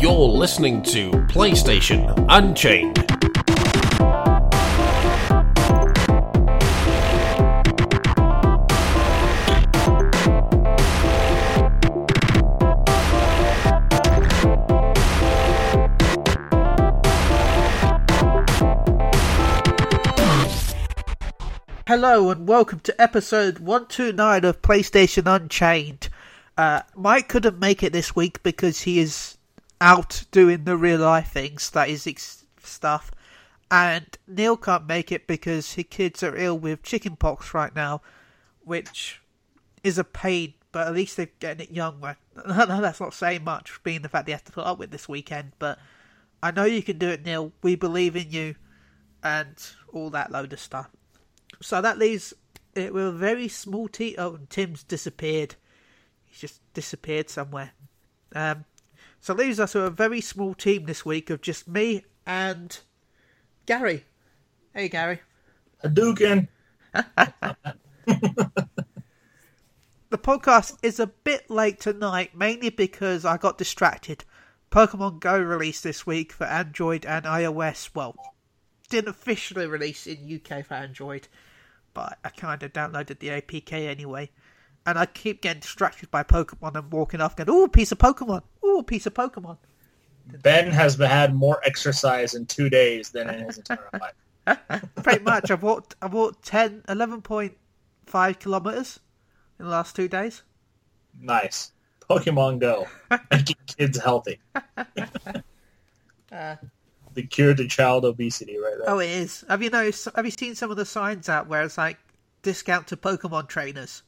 You're listening to PlayStation Unchained. Hello and welcome to episode 129 of PlayStation Unchained. Uh, Mike couldn't make it this week because he is out doing the real life things, that is ex- stuff. And Neil can't make it because his kids are ill with chickenpox right now, which is a pain, but at least they're getting it young. That's not saying much, being the fact they have to put up with this weekend, but I know you can do it, Neil. We believe in you, and all that load of stuff. So that leaves it with a very small team. Oh, and Tim's disappeared. He's just disappeared somewhere. Um, so it leaves us with a very small team this week of just me and Gary. Hey, Gary. Hadouken. The podcast is a bit late tonight, mainly because I got distracted. Pokemon Go released this week for Android and iOS. Well, didn't officially release in UK for Android, but I kind of downloaded the APK anyway. And I keep getting distracted by Pokemon and walking off going, ooh, piece of Pokemon. Ooh, piece of Pokemon. Ben has had more exercise in two days than in his entire life. Pretty much. I've walked, I've walked 10, 11.5 kilometers in the last two days. Nice. Pokemon Go. Making kids healthy. Uh, the cure to child obesity right there. Oh, it is. Have you noticed? Have you seen some of the signs out where it's like discount to Pokemon trainers?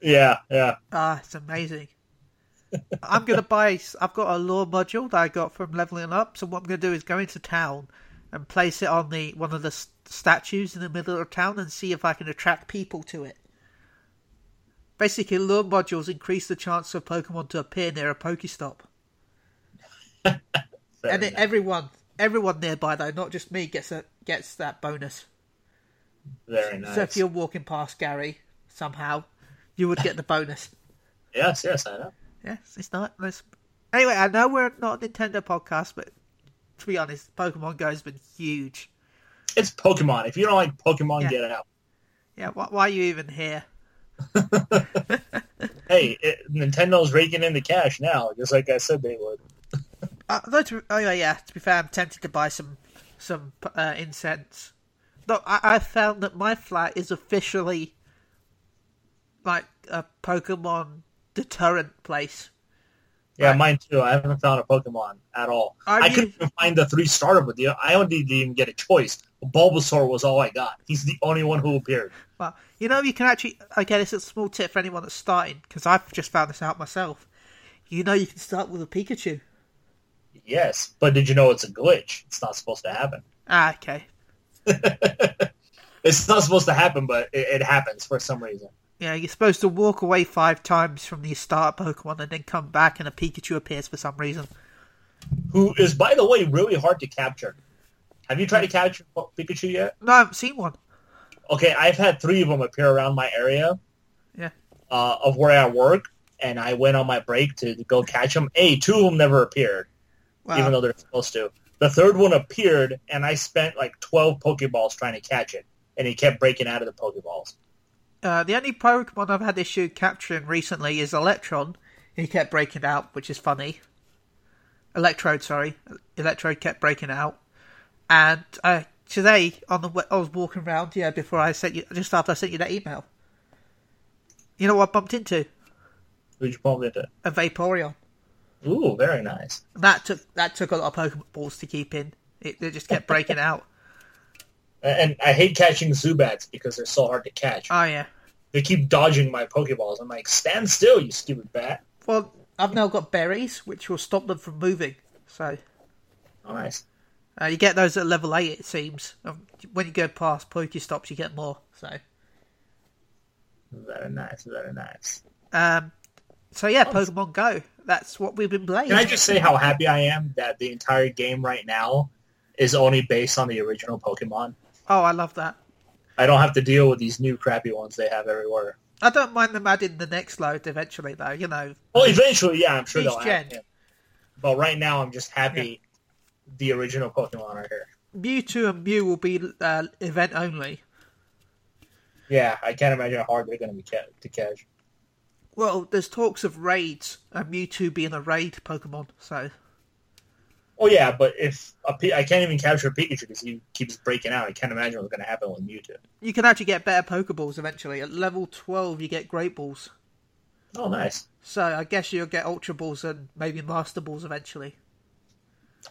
Yeah, yeah. Ah, it's amazing. I'm gonna buy. I've got a lure module that I got from leveling up. So what I'm gonna do is go into town and place it on the one of the statues in the middle of town and see if I can attract people to it. Basically, lure modules increase the chance of Pokemon to appear near a Pokestop, and it, everyone, everyone nearby though, not just me, gets a gets that bonus. Very nice. So if you're walking past Gary somehow, you would get the bonus. Yes, yes, I know. Yes, it's not. It's... Anyway, I know we're not a Nintendo podcast, but to be honest, Pokemon Go has been huge. It's Pokemon. If you don't like Pokemon, Yeah. get out. Yeah, why, why are you even here? Hey, it, Nintendo's raking in the cash now, just like I said they would. Uh, though to, oh yeah, yeah. To be fair, I'm tempted to buy some some uh, incense. Look, I, I found that my flat is officially like a Pokemon deterrent place. Yeah, Right. mine too. I haven't found a Pokemon at all. I couldn't even find the three starter with you. I only didn't even get a choice. Bulbasaur was all I got. He's the only one who appeared. Well, you know, you can actually. Okay, this is a small tip for anyone that's starting because I've just found this out myself. You know, you can start with a Pikachu. Yes, but did you know it's a glitch? It's not supposed to happen. Ah, okay. It's not supposed to happen, but it, it happens for some reason. Yeah, you're supposed to walk away five times from the start Pokemon and then come back and a Pikachu appears for some reason. Who is, by the way, really hard to capture. Have you tried to capture Pikachu yet? No, I haven't seen one. Okay, I've had three of them appear around my area Yeah. uh, of where I work, and I went on my break to go catch them. A, two of them never appeared, Wow. even though they're supposed to. The third one appeared, and I spent like 12 Pokeballs trying to catch it, and he kept breaking out of the Pokeballs. Uh, the only Pokemon I've had issue capturing recently is Electron. He kept breaking out, which is funny. Electrode, sorry. Electrode kept breaking out. And uh, today, on the I was walking around, yeah, before I sent you, just after I sent you that email. You know what I bumped into? Who'd you bump into? A Vaporeon. Ooh, very nice. That took that took a lot of Pokeballs to keep in. It, they just kept breaking out. And I hate catching Zubats because they're so hard to catch. Oh yeah. They keep dodging my Pokeballs. I'm like, stand still, you stupid bat. Well, I've now got berries, which will stop them from moving. So Nice. uh, you get those at level eight, it seems. Um, when you go past Pokestops, you get more. So, Very nice, very nice. um, so yeah, Pokemon Go. That's what we've been playing. Can I just say how happy I am that the entire game right now is only based on the original Pokemon? Oh, I love that. I don't have to deal with these new crappy ones they have everywhere. I don't mind them adding the next load eventually, though. You know, Well, eventually, yeah, I'm sure they'll gen. add him. But right now, I'm just happy the original Pokemon are here. Mewtwo and Mew will be uh, event only. Yeah, I can't imagine how hard they're going to be ca- to catch. Well, there's talks of raids and Mewtwo being a raid Pokemon, so Oh yeah, but if a Pi- I can't even capture a Pikachu because he keeps breaking out, I can't imagine what's going to happen with Mewtwo. you can actually get better Pokeballs eventually. At level 12, you get Great Balls. Oh, nice, So I guess you'll get Ultra Balls and maybe Master Balls eventually.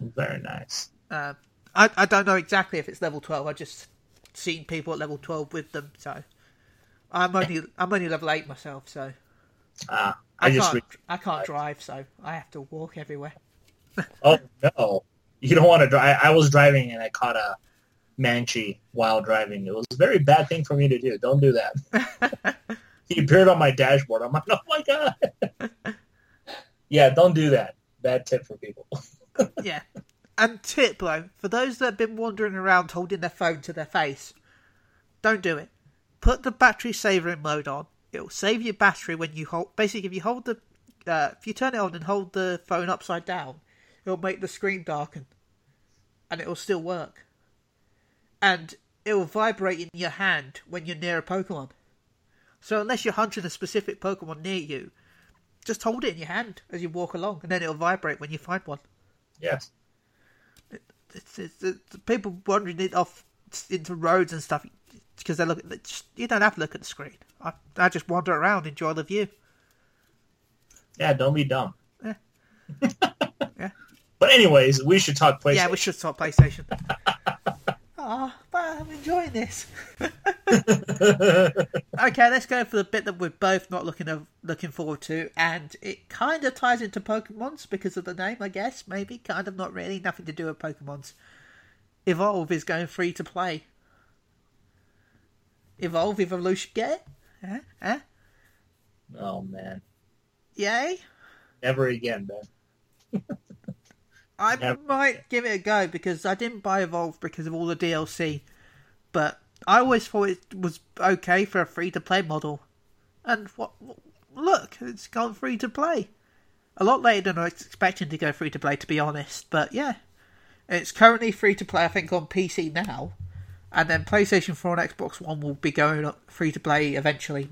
very nice. Um, I I don't know exactly if it's level 12. I just seen people at level 12 with them, so I'm only I'm only level 8 myself, so Ah, I, I, just can't re- I can't drive, so I have to walk everywhere. oh no, you don't want to drive. I was driving and I caught a Mankey while driving. It was a very bad thing for me to do. Don't do that. he appeared on my dashboard. I'm like, oh my god. yeah, don't do that. Bad tip for people. yeah. And tip though, for those that have been wandering around holding their phone to their face, don't do it. Put the battery saver in mode on. It'll save your battery when you hold. Basically, if you hold the, uh, if you turn it on and hold the phone upside down, it'll make the screen darken, and it'll still work. And it will vibrate in your hand when you're near a Pokemon. So unless you're hunting a specific Pokemon near you, just hold it in your hand as you walk along, and then it'll vibrate when you find one. yes. it's, it's, it's people wandering it off into roads and stuff because they look at the, just- you don't have to look at the screen. I, I just wander around, enjoy the view. Yeah, don't be dumb. Yeah. Yeah. But anyways, we should talk PlayStation. Yeah, we should talk PlayStation. oh, but I'm enjoying this. okay, let's go for the bit that we're both not looking of, looking forward to, and it kind of ties into Pokemon's because of the name, I guess. Maybe, kind of, not really. Nothing to do with Pokemon's. Evolve is going free to play. Evolve, Evolution, get it? Huh? Huh? Oh man, Yay? never again, man. I Yep. might give it a go because I didn't buy Evolve because of all the DLC, but I always thought it was okay for a free to play model. And what? Look, it's gone free to play. A lot later than I was expecting to go free to play, to be honest. But yeah, it's currently free to play. I think on PC now, and then PlayStation 4 and Xbox One will be going up free to play eventually.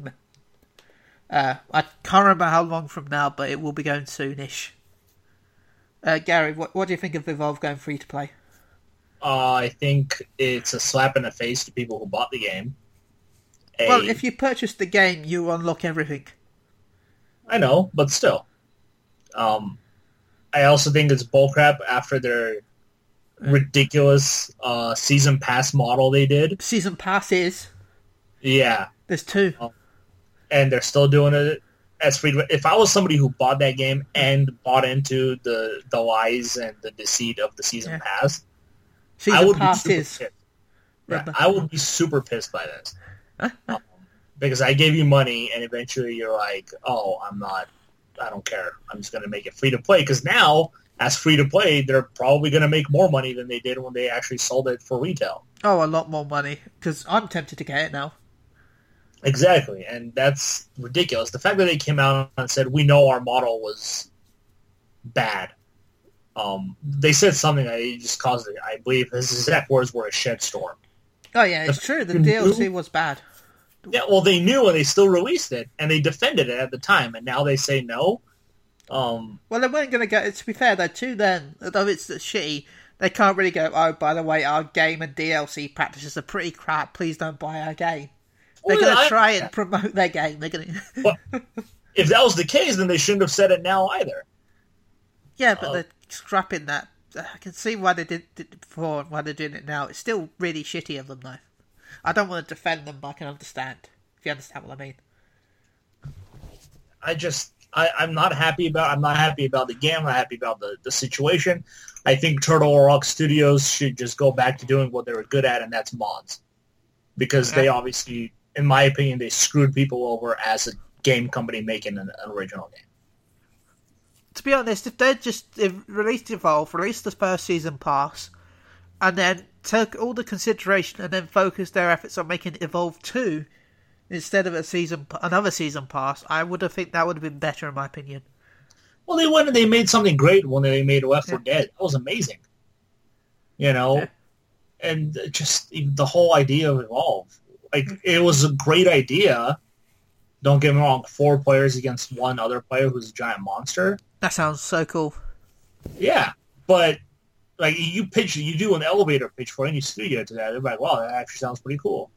Uh, I can't remember how long from now, but it will be going soonish. Uh, Gary, what, what do you think of Evolve going free to play? Uh, I think it's a slap in the face to people who bought the game. A- Well, if you purchase the game, you unlock everything. I know, but still. Um, I also think it's bullcrap after their ridiculous uh, season pass model they did. Season passes. Yeah, There's two. and they're still doing it as free. If I was somebody who bought that game and bought into the the lies and the deceit of the season Yeah. pass, I Season would be super pissed. Yeah, I would be super pissed by this. Um, because I gave you money and eventually you're like, oh, I'm not, I don't care. I'm just going to make it free to play. Because now, as free to play, they're probably going to make more money than they did when they actually sold it for retail. Oh, a lot more money. Because I'm tempted to get it now. Exactly. And that's ridiculous. The fact that they came out and said, we know our model was bad. Um, they said something that just caused it. I believe his exact words were a shit storm. Oh yeah, it's true. The DLC knew? was bad. Yeah, well, they knew and they still released it, and they defended it at the time, and now they say no. Um, Well, they weren't going to go. To be fair, though, too, then although it's shitty, they can't really go. Oh, by the way, our game and DLC practices are pretty crap. Please don't buy our game. They're well, going to I- try and promote their game. They're going to. Well, if that was the case, then they shouldn't have said it now either. yeah, but Oh. they're scrapping that. I can see why they did it before and why they're doing it now. It's still really shitty of them, though. I don't want to defend them, but I can understand. If you understand what I mean. I just, I, I'm not happy about. I'm not happy about the game. I'm not happy about the, the situation. I think Turtle Rock Studios should just go back to doing what they were good at, and that's mods, because they obviously, in my opinion, they screwed people over as a game company making an, an original game. to be honest, if they'd just if released Evolve, released the first season pass, and then took all the consideration and then focused their efforts on making Evolve 2, instead of a season, another season pass, I would have think that would have been better in my opinion. Well, they went and they made something great when they made Left 4 Dead. That was amazing. You know, Yeah. and just the whole idea of Evolve. Like, mm-hmm. it was a great idea. Don't get me wrong, four players against one other player who's a giant monster. That sounds so cool. Yeah, but like you pitch, you do an elevator pitch for any studio to that. They're like, "Wow, that actually sounds pretty cool,"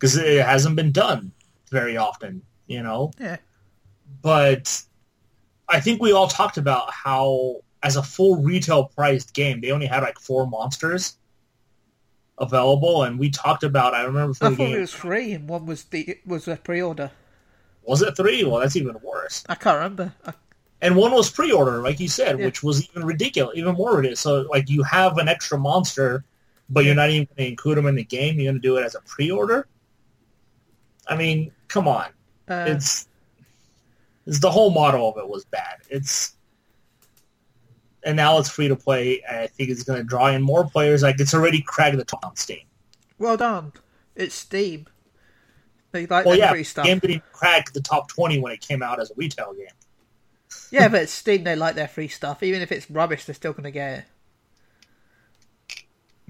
because it hasn't been done very often, you know. Yeah. But I think we all talked about how, as a full retail priced game, they only had like four monsters available, and we talked about. I remember for I the thought game, it was free and one was the was a pre-order. was it three? Well, that's even worse. I can't remember. I, and one was pre-order, like you said, Yeah. which was even ridiculous, even more ridiculous. So, like, you have an extra monster, but you're not even going to include them in the game. You're going to do it as a pre-order. I mean, come on, uh, it's, it's the whole model of it was bad. It's and now it's free to play. I think it's going to draw in more players. Like, it's already cracked the top on Steam. well done. It's Steam. They like Well, yeah, free stuff. game didn't crack the top twenty when it came out as a retail game. Yeah, but it's Steam. They like their free stuff. Even if it's rubbish, they're still going to get it.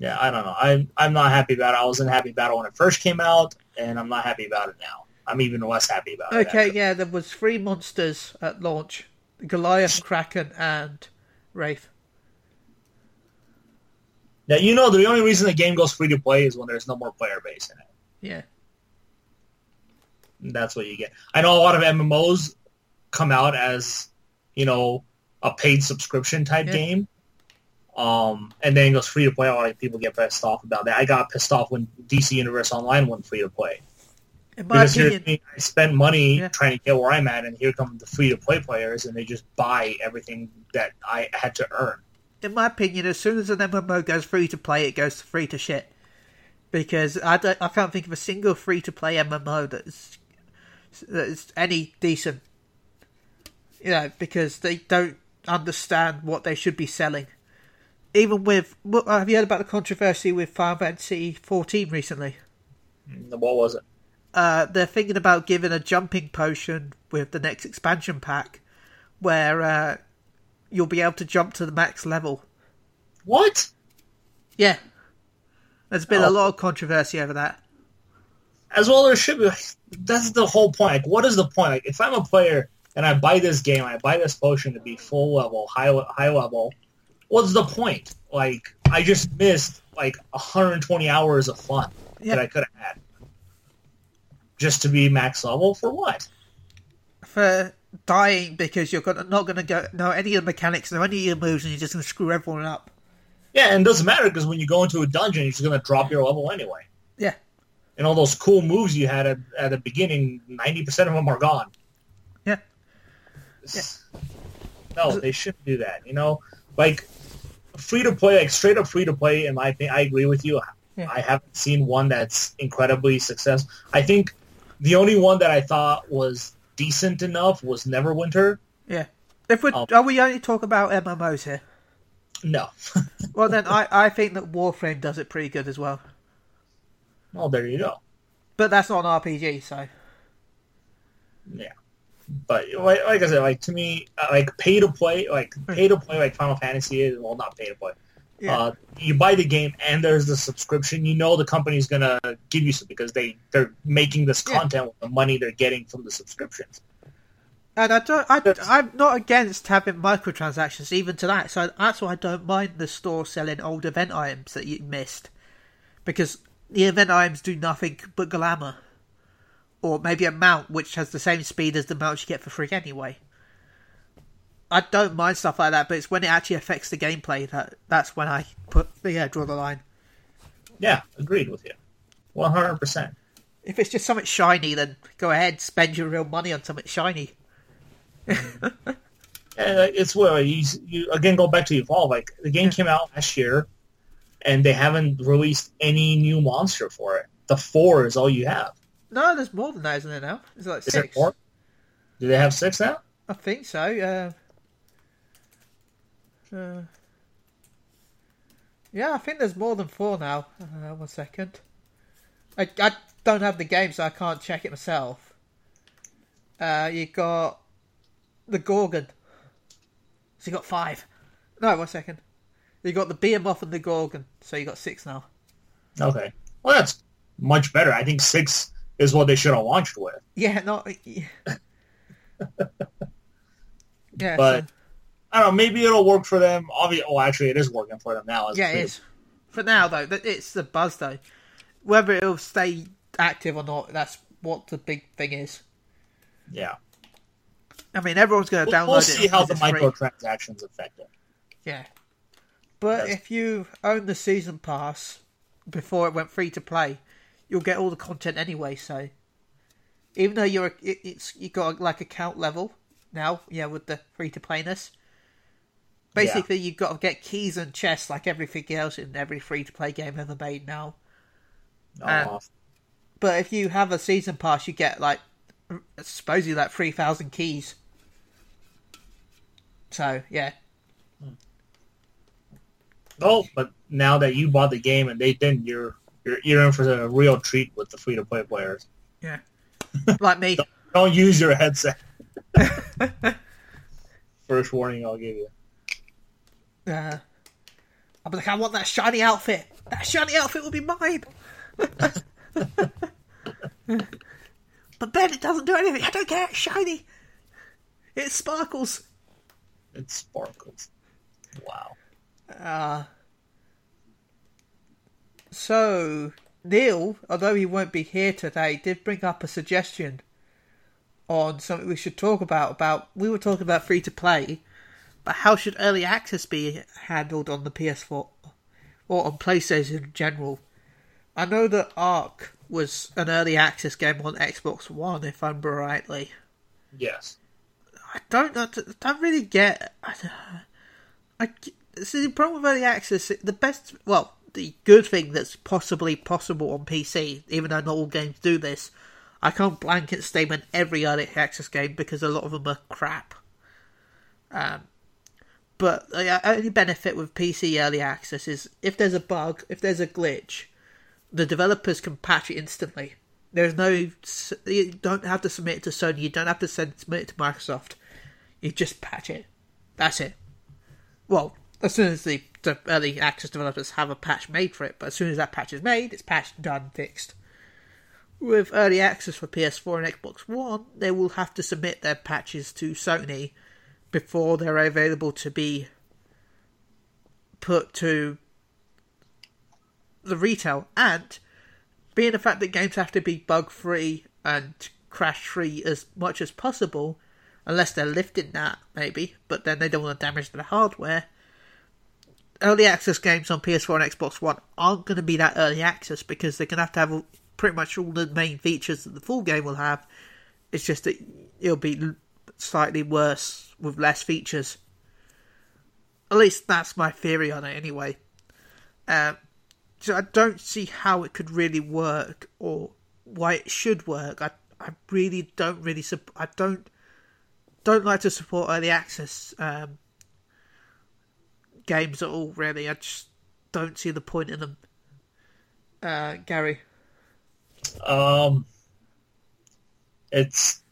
Yeah, I don't know. I'm I'm not happy about it. I wasn't happy about it when it first came out, and I'm not happy about it now. I'm even less happy about it. Okay, yeah, there was three monsters at launch: Goliath, Kraken, and Wraith. Now you know the only reason the game goes free to play is when there's no more player base in it. Yeah, that's what you get. I know a lot of MMOs come out as you know a paid subscription type Yeah. game, um, and then it goes free to play. A lot of people get pissed off about that. I got pissed off when DC Universe Online went free to play. Because opinion, me, I spent money Yeah. trying to get where I'm at, and here come the free to play players, and they just buy everything that I had to earn. in my opinion, as soon as an MMO goes free to play, it goes free to shit. Because I don't, I can't think of a single free to play MMO that's that's any decent. You know, because they don't understand what they should be selling. Even with, have you heard about the controversy with Final Fantasy 14 recently? What was it? uh, they're thinking about giving a jumping potion with the next expansion pack, where uh, you'll be able to jump to the max level. What? Yeah, there's been Oh. a lot of controversy over that. As well, there should be. That's the whole point. Like, what is the point? Like, if I'm a player and I buy this game, I buy this potion to be full level, high high level. What's the point? Like, I just missed like 120 hours of fun Yeah. that I could have had just to be max level for what? For dying because you're gonna, not going to go know any of the mechanics, know any of your moves, and you're just going to screw everyone up. Yeah, and it doesn't matter because when you go into a dungeon, you're just going to drop your level anyway. Yeah, And all those cool moves you had at, at the beginning, 90% of them are gone. yeah. No, they shouldn't do that. You know, like free to play, like straight up free to play. In my opinion, I agree with you. Yeah. I haven't seen one that's incredibly successful. I think the only one that I thought was decent enough was Neverwinter. Yeah. If we Um, are we only talk about MMOs here? No, Well, then I, I think that Warframe does it pretty good as well. well there you go. But that's not an RPG, so Yeah, but like, like I said, like to me, uh, like pay to play, like pay to play, like Final Fantasy is well, not pay to play. Yeah. Uh, you buy the game and there's the subscription. You know the company's gonna give you some because they they're making this Yeah. content with the money they're getting from the subscriptions. And I don't, I, I'm not against having microtransactions even to that. So that's why I don't mind the store selling old event items that you missed, because the event items do nothing but glamour, or maybe a mount which has the same speed as the mounts you get for free anyway. I don't mind stuff like that, but it's when it actually affects the gameplay that that's when I put yeah draw the line. Yeah, agreed with you, one hundred percent. If it's just something shiny, then go ahead, spend your real money on something shiny. It's where you, you again go back to Evolve. Like the game came out last year, and they haven't released any new monster for it. The four is all you have. No, there's more than that, isn't there now? It's like Is there six. four? Do they have six now? I think so. Uh, uh, yeah, I think there's more than four now. Uh, one second. I, I don't have the game, so I can't check it myself. Uh, you got the Gorgon. So you got five. No, one second. You got the Behemoth and the Gorgon, so you got six now. Okay. Well, that's much better. I think six is what they should have launched with. Yeah, no. Yeah, yeah But so- I don't know. Maybe it'll work for them. Obviously, oh, actually, it is working for them now. yeah, it is. For now, though, it's the buzz, though. Whether it'll stay active or not, that's what the big thing is. Yeah. I mean, everyone's going to We'll, download we'll it. see how the because it's free. microtransactions affect it. Yeah. But if you own the season pass before it went free to play, you'll get all the content anyway. So even though you're it, it's you got like account level now, yeah, with the free to playness. Basically, you've got to get keys and chests like everything else in every free to play game ever made now. Oh, and- Oh, But if you have a season pass, you get like supposedly like three thousand keys. So yeah, hmm. oh, but now that you bought the game and they didn't, you're you're you're in for a real treat with the free to play players. yeah, like me. Don't use your headset. First warning I'll give you. Uh, I'm like, I want that shiny outfit. That shiny outfit will be mine. but Ben, it doesn't do anything. I don't care. It's shiny. It sparkles. It sparkles. Wow. Uh, so Neil, although he won't be here today, did bring up a suggestion on something we should talk about. About we were talking about free to play, but how should early access be handled on the PS4 or on PlayStation in general? I know that Ark was an early access game on Xbox One, if I'm rightly. Yes. I don't. I don't really get. I, I see the problem with early access. The best, well, the good thing that's possibly possible on PC, even though not all games do this. I can't blanket statement every early access game because a lot of them are crap. Um, but the only benefit with PC early access is if there's a bug, if there's a glitch, the developers can patch it instantly. There's no, you don't have to submit it to Sony. You don't have to submit it to Microsoft. You just patch it. That's it. Well, as soon as the, early access developers have a patch made for it, but as soon as that patch is made, it's patched, done, fixed. With early access for PS4 and Xbox One, they will have to submit their patches to Sony before they're available to be put to the retail. And being the fact that games have to be bug free and crash free as much as possible, unless they're lifting that, maybe, but then they don't want to damage the hardware. Early access games on PS4 and Xbox One aren't going to be that early access because they're going to have to have pretty much all the main features that the full game will have. It's just that it'll be slightly worse with less features. At least that's my theory on it, anyway. Um, so I don't see how it could really work or why it should work. I I really don't really I don't don't like to support early access um, games at all. Really, I just don't see the point in them. Uh, Gary, Um, it's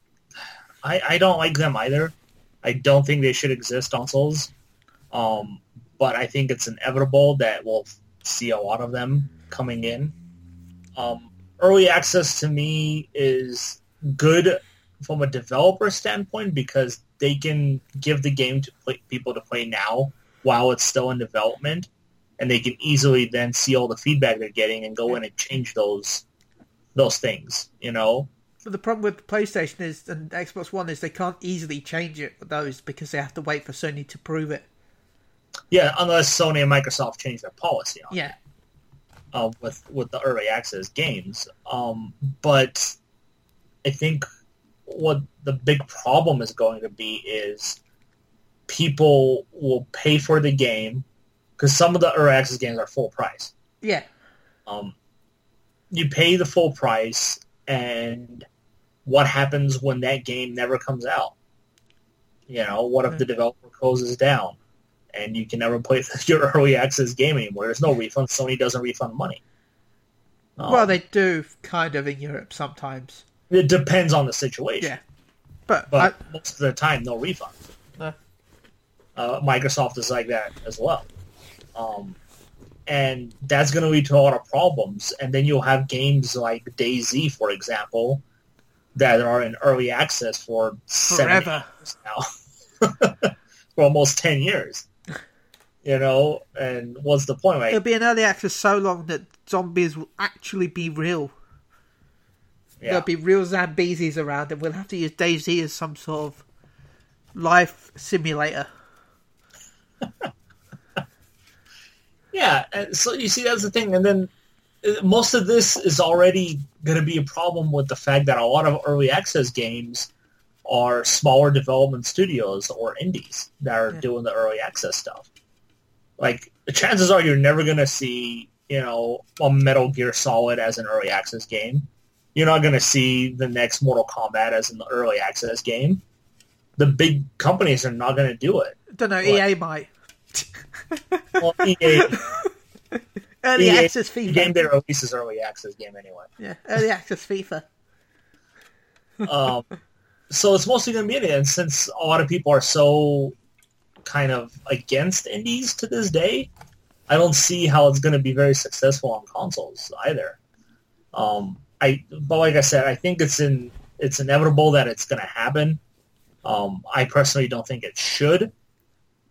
I I don't like them either. I don't think they should exist on consoles. Um, but I think it's inevitable that we'll see a lot of them coming in. Um, early access to me is good from a developer standpoint because they can give the game to play, people to play now while it's still in development, and they can easily then see all the feedback they're getting and go in and change those those things. You know, but the problem with PlayStation is and Xbox One is they can't easily change it with those because they have to wait for Sony to prove it. yeah, unless Sony and Microsoft change their policy on it. Yeah, uh, with with the early access games. Um, but I think what the big problem is going to be is people will pay for the game because some of the early access games are full price. yeah, Um, you pay the full price, and what happens when that game never comes out? You know, what if the developer closes down and you can never play your early access game anymore? There's no refund. Sony doesn't refund money. Um, well, they do kind of in Europe sometimes. it depends on the situation. Yeah, but, but I, most of the time, no refund. Uh, Microsoft is like that as well, um, and that's going to lead to a lot of problems. And then you'll have games like DayZ, for example, that are in early access for seven forever. years now, for almost ten years. You know, and what's the point? Like, It'll be in early access so long that zombies will actually be real. yeah. There'll be real Zambezis around, and we'll have to use DayZ as some sort of life simulator. Yeah, so you see, that's the thing. And then uh, most of this is already going to be a problem with the fact that a lot of early access games are smaller development studios or indies that are Yeah. doing the early access stuff. Like, the chances are you're never going to see, you know, a Metal Gear Solid as an early access game. You're not going to see the next Mortal Kombat as an early access game. The big companies are not going to do it. Don't know, What? EA might. Well, EA, Early EA access the FIFA. game they release is early access game anyway. Yeah, early access FIFA. um, so it's mostly going to be in it. And since a lot of people are so kind of against indies to this day, I don't see how it's going to be very successful on consoles either. Um, I, but like I said, I think it's in it's inevitable that it's going to happen. Um, I personally don't think it should,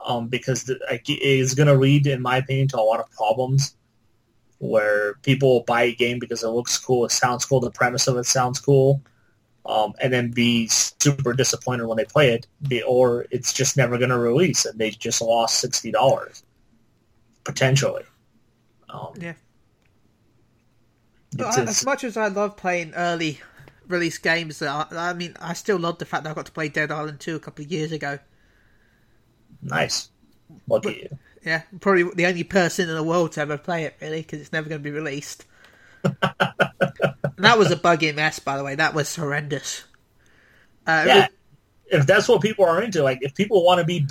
um, because the, it is going to lead, in my opinion, to a lot of problems where people will buy a game because it looks cool, it sounds cool, the premise of it sounds cool, um, and then be super disappointed when they play it, or it's just never going to release and they just lost sixty dollars potentially. Um, Yeah. But I, as much as I love playing early release games, I, I mean, I still love the fact that I got to play Dead Island 2 a couple of years ago. Nice. You. Yeah, probably the only person in the world to ever play it, really, because it's never going to be released. that was a buggy mess, by the way. That was horrendous. Uh, Yeah. was- If that's what people are into, like if people want to be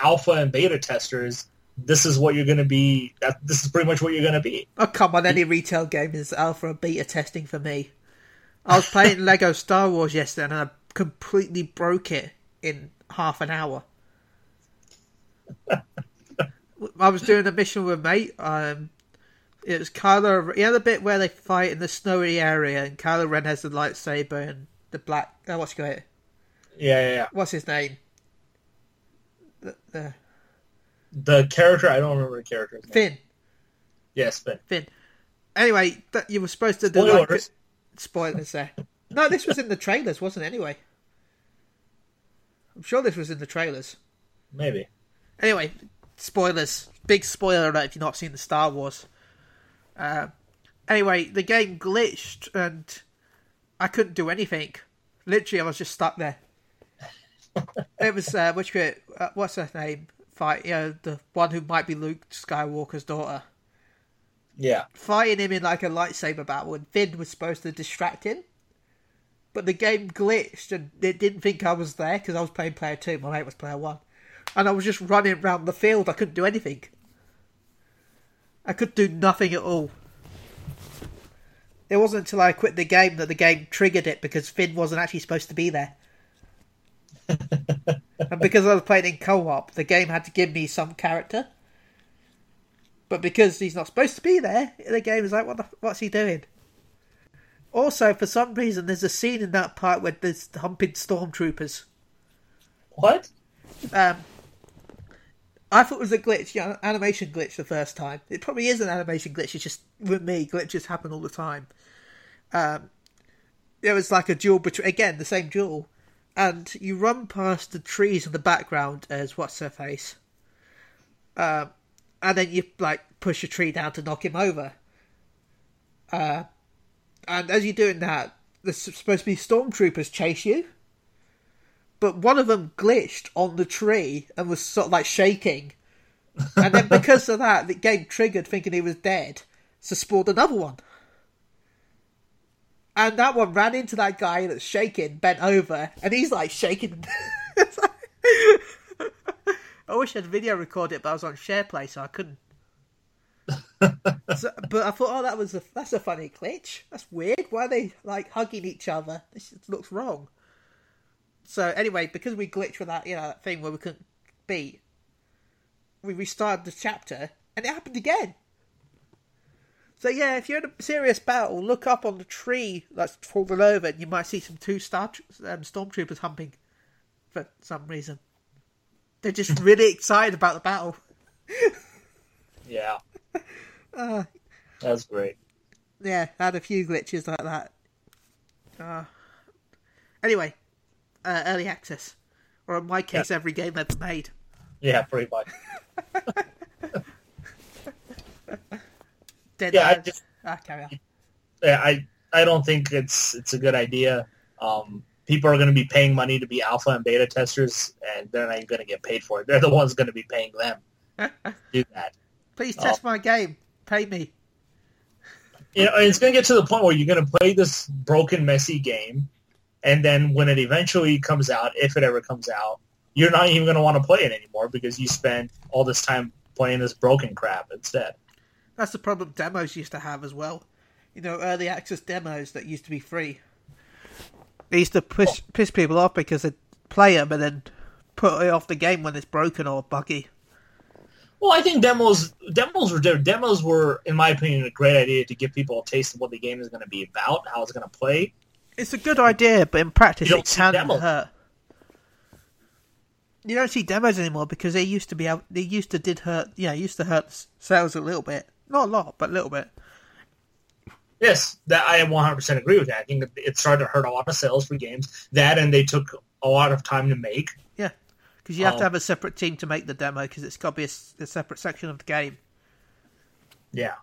alpha and beta testers, this is what you're going to be. That, this is pretty much what you're going to be. Oh, come on, any retail game is alpha and beta testing for me. I was playing Lego Star Wars yesterday and I completely broke it in half an hour. I was doing a mission with a mate. Um, it was Kylo. You know the bit where they fight in the snowy area, and Kylo Ren has the lightsaber and the black. Oh, what's it? Yeah, yeah, yeah. What's his name? The, the The character, I don't remember the character. Finn. Yes, Finn. Finn. Anyway, that you were supposed to do like Spoilers. spoilers there. No, this was in the trailers, wasn't it? Anyway, I'm sure this was in the trailers. maybe. Anyway, spoilers. Big spoiler alert if you've not seen the Star Wars. Uh, anyway, the game glitched and I couldn't do anything. Literally, I was just stuck there. it was uh, which bit? Uh, what's her name? Fight, you know, the one who might be Luke Skywalker's daughter. Yeah. fighting him in like a lightsaber battle, and Finn was supposed to distract him. But the game glitched, and it didn't think I was there because I was playing player two. My mate was player one, and I was just running around the field. I couldn't do anything. I could do nothing at all. It wasn't until I quit the game that the game triggered it because Finn wasn't actually supposed to be there. and because I was playing in co-op, the game had to give me some character. But because he's not supposed to be there, the game is like, what the, what's he doing? Also, for some reason, there's a scene in that part where there's humping stormtroopers. What? Um, I thought it was a glitch, yeah, animation glitch the first time. It probably is an animation glitch. It's just with me, glitches happen all the time. Um, there was like a duel between again the same duel, and you run past the trees in the background as what's her face, um, and then you like push a tree down to knock him over. Uh, and as you're doing that, there's supposed to be stormtroopers chase you but one of them glitched on the tree and was sort of like shaking. And then because of that, the game triggered thinking he was dead, so spawned another one. And that one ran into that guy that's shaking, bent over, and he's like shaking. I wish I'd video record it, but I was on SharePlay, so I couldn't. so, but I thought, oh, that was a that's a funny glitch. That's weird. Why are they like hugging each other? This looks wrong. So anyway, because we glitched with that, you know, that thing where we couldn't beat, we restarted the chapter, and it happened again. So yeah, if you're in a serious battle, look up on the tree that's fallen over, and you might see some two star um, stormtroopers humping for some reason. They're just really excited about the battle. Yeah. Uh, That's great. yeah, I had a few glitches like that. Uh, anyway, uh, early access, or in my case, every game ever made. Yeah, pretty much. Dead Yeah, I just- ah, carry on. Yeah, I I don't think it's it's a good idea. Um, people are going to be paying money to be alpha and beta testers, and they're not going to get paid for it. They're the ones going to be paying them do that. Please Oh. test my game. Pay me. You know, it's going to get to the point where you're going to play this broken, messy game, and then when it eventually comes out, if it ever comes out, you're not even going to want to play it anymore because you spent all this time playing this broken crap instead. That's the problem demos used to have as well. You know, early access demos that used to be free. They used to piss, oh. piss people off because they'd play them and then put it off the game when it's broken or buggy. Well, I think demos demos were. Demos were, in my opinion, a great idea to give people a taste of what the game is going to be about, how it's going to play. It's a good idea, but in practice it can hurt. You don't see demos anymore because they used to be able, they used to did hurt, yeah, used to hurt sales a little bit. Not a lot, but a little bit. Yes, that I 100% agree with that. I think it started to hurt a lot of sales for games. That and they took a lot of time to make. Yeah, because you have Oh. to um, have a separate team to make the demo because it's got to be a separate section of the game. Yeah.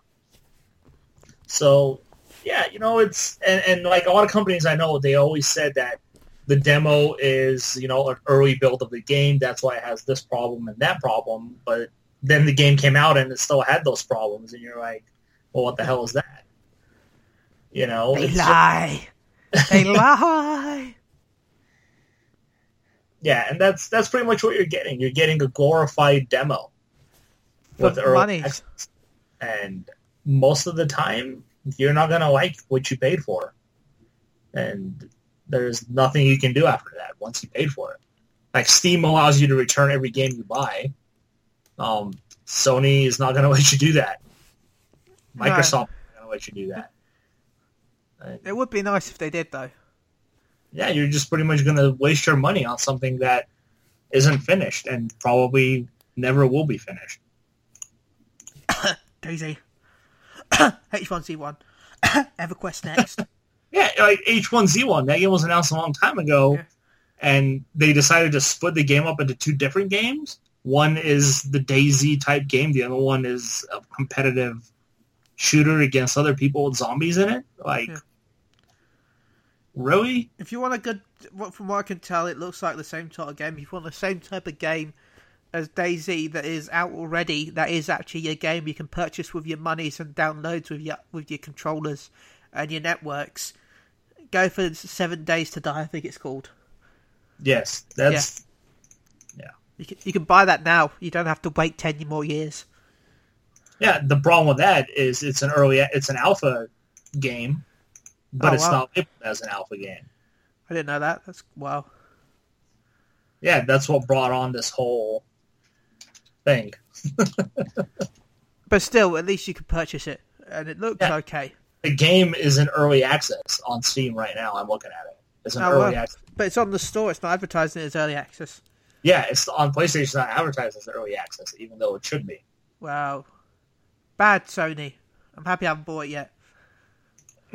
So, yeah, you know, it's and, and like a lot of companies I know, they always said that the demo is you know an early build of the game. That's why it has this problem and that problem. But then the game came out and it still had those problems, and you're like, well, what the hell is that? You know, They lie. they lie. yeah, and that's that's pretty much what you're getting. You're getting a glorified demo with money. access. and most of the time you're not gonna like what you paid for, and there's nothing you can do after that once you paid for it. Like Steam allows you to return every game you buy. Um, Sony is not gonna let you do that. Microsoft is not gonna let you do that. It would be nice if they did, though. yeah, you're just pretty much gonna waste your money on something that isn't finished and probably never will be finished. DayZ. H1Z1. EverQuest next. Yeah, like H1Z1, that game was announced a long time ago, Yeah. and they decided to split the game up into two different games. One is the DayZ type game. The other one is a competitive shooter against other people with zombies in it. Like, Yeah. really? if you want a good, what- from what I can tell, it looks like the same type of game. If you want the same type of game as DayZ that is out already, that is actually a game you can purchase with your monies and downloads with your with your controllers and your networks. Go for Seven Days to Die, I think it's called. Yes, that's Yeah. You can, you can buy that now. You don't have to wait ten more years. yeah. The problem with that is it's an early, it's an alpha game, but Oh, it's wow. not labeled as an alpha game. I didn't know that. That's wow. Yeah, that's what brought on this whole thing. But still, at least you can purchase it, and it looks Yeah. okay. the game is in early access on Steam right now. I'm looking at it. It's an Oh, early wow. access. But it's on the store. It's not advertising it as early access. Yeah, it's on PlayStation. It's not advertised as early access, even though it should be. Wow. Bad Sony. I'm happy I haven't bought it yet.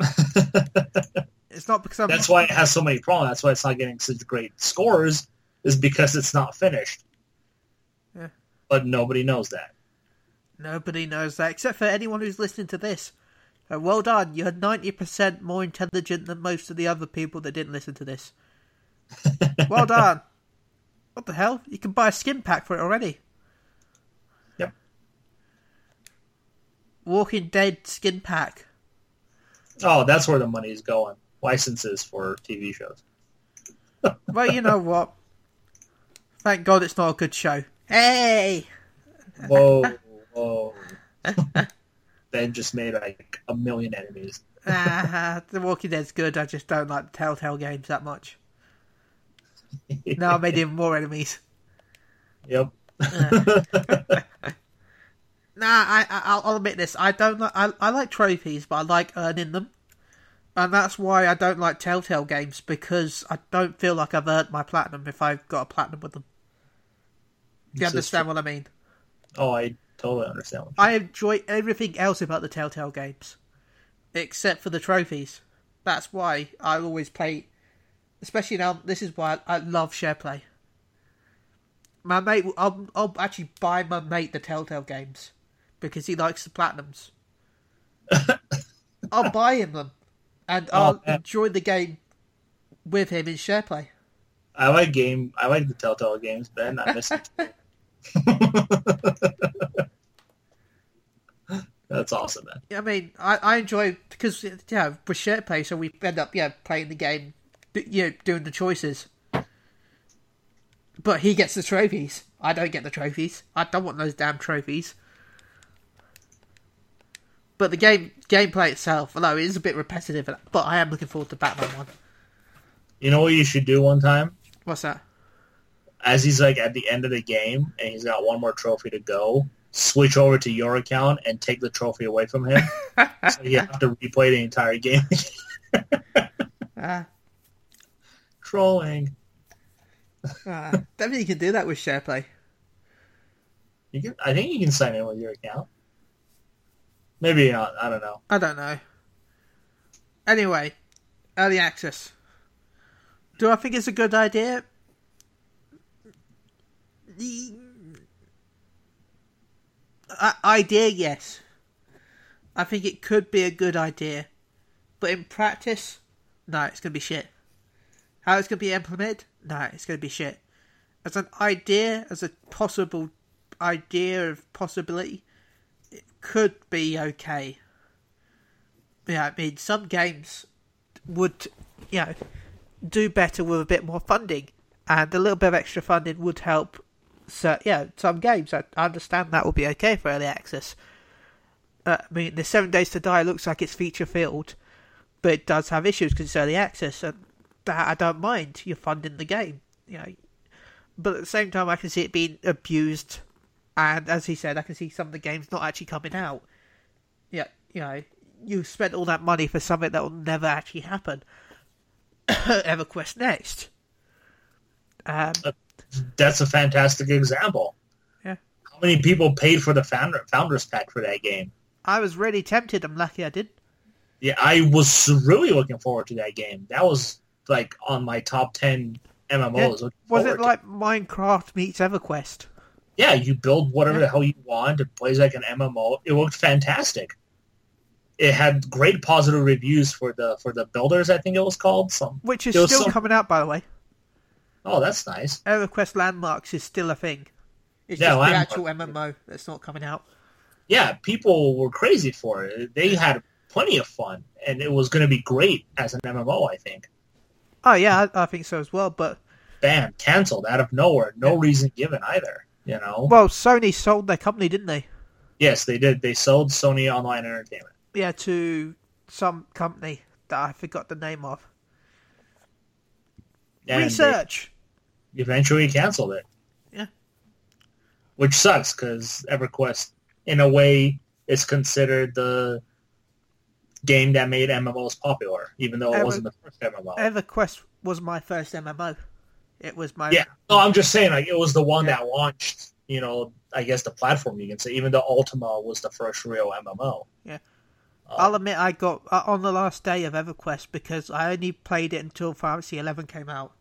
it's not because I'm. That's why it has so many problems. That's why it's not getting such great scores. Is because it's not finished. But nobody knows that. Nobody knows that except for anyone who's listening to this. Uh, well done. You're 90% more intelligent than most of the other people that didn't listen to this. well done. What the hell? You can buy a skin pack for it already. Yep. Walking Dead skin pack. Oh, that's where the money is going. Licenses for TV shows. Well, you know what? Thank God it's not a good show. Hey! Whoa, whoa. Ben just made like a million enemies. uh, the Walking Dead's good. I just don't like the Telltale games that much. No, I made even more enemies. Yep. Nah, I, I I'll- I'll admit this. I don't like. I, I like trophies, but I like earning them, and that's why I don't like Telltale games because I don't feel like I've earned my platinum if I've got a platinum with them. Do you understand what I mean? Oh, I totally understand. What I enjoy everything else about the Telltale games, except for the trophies. That's why I always play. Especially now, this is why I love share play. My mate, I'll, I'll actually buy my mate the Telltale games because he likes the platinums. I'll buy him them, and Oh, I'll enjoy the game with him in share play. I like game. I like the Telltale games, Ben. I miss it. That's awesome, man. I mean, I, I enjoy because yeah, with share play, so we end up yeah playing the game, you know, doing the choices. But he gets the trophies. I don't get the trophies. I don't want those damn trophies. But the game gameplay itself, although it is a bit repetitive, but I am looking forward to Batman one. You know what you should do one time? What's that? As he's like at the end of the game and he's got one more trophy to go, switch over to your account and take the trophy away from him. so you have to replay the entire game. Uh, Trolling. don't think you can do that with share play. You can, I think you can sign in with your account. Maybe not. I don't know. I don't know. Anyway, early access. Do I think it's a good idea? The idea, yes. I think it could be a good idea, but in practice, no, it's gonna be shit. How it's gonna be implemented? No, it's gonna be shit. As an idea, as a possible idea of possibility, it could be okay. Yeah, I mean, some games would, you know, do better with a bit more funding, and a little bit of extra funding would help. So, yeah, some games I understand that would be okay for early access. Uh, I mean, the Seven Days to Die looks like it's feature filled, but it does have issues because it's early access, and that I don't mind. You're funding the game, you know. But at the same time, I can see it being abused, and as he said, I can see some of the games not actually coming out. Yeah, you know, you spent all that money for something that will never actually happen. EverQuest Next. Um, That's a fantastic example. Yeah. How many people paid for the founder, founders pack for that game? I was really tempted. I'm lucky I didn't. Yeah, I was really looking forward to that game. That was like on my top ten MMOs. Yeah. Was it to. like Minecraft meets EverQuest? Yeah, you build whatever Yeah. the hell you want. It plays like an MMO. It looked fantastic. It had great positive reviews for the for the builders. I think it was called some. Which is still some- coming out, by the way. Oh, that's nice. EverQuest Landmarks is still a thing. It's Yeah, just the actual MMO that's not coming out. Yeah, people were crazy for it. They had plenty of fun, and it was going to be great as an MMO. I think. Oh yeah, I, I think so as well. But Bam, canceled out of nowhere. No reason given either. You know. well, Sony sold their company, didn't they? yes, they did. They sold Sony Online Entertainment. Yeah, to some company that I forgot the name of. And they- Research. Eventually canceled it. Yeah. Which sucks because EverQuest, in a way, is considered the game that made MMOs popular, even though it Ever- wasn't the first MMO. EverQuest was my first MMO. It was my yeah, no, I'm just saying, like it was the one Yeah. that launched. You know, I guess the platform you can say, even though Ultima was the first real MMO. Yeah. Uh, I'll admit I got uh, on the last day of EverQuest because I only played it until Fantasy Eleven came out.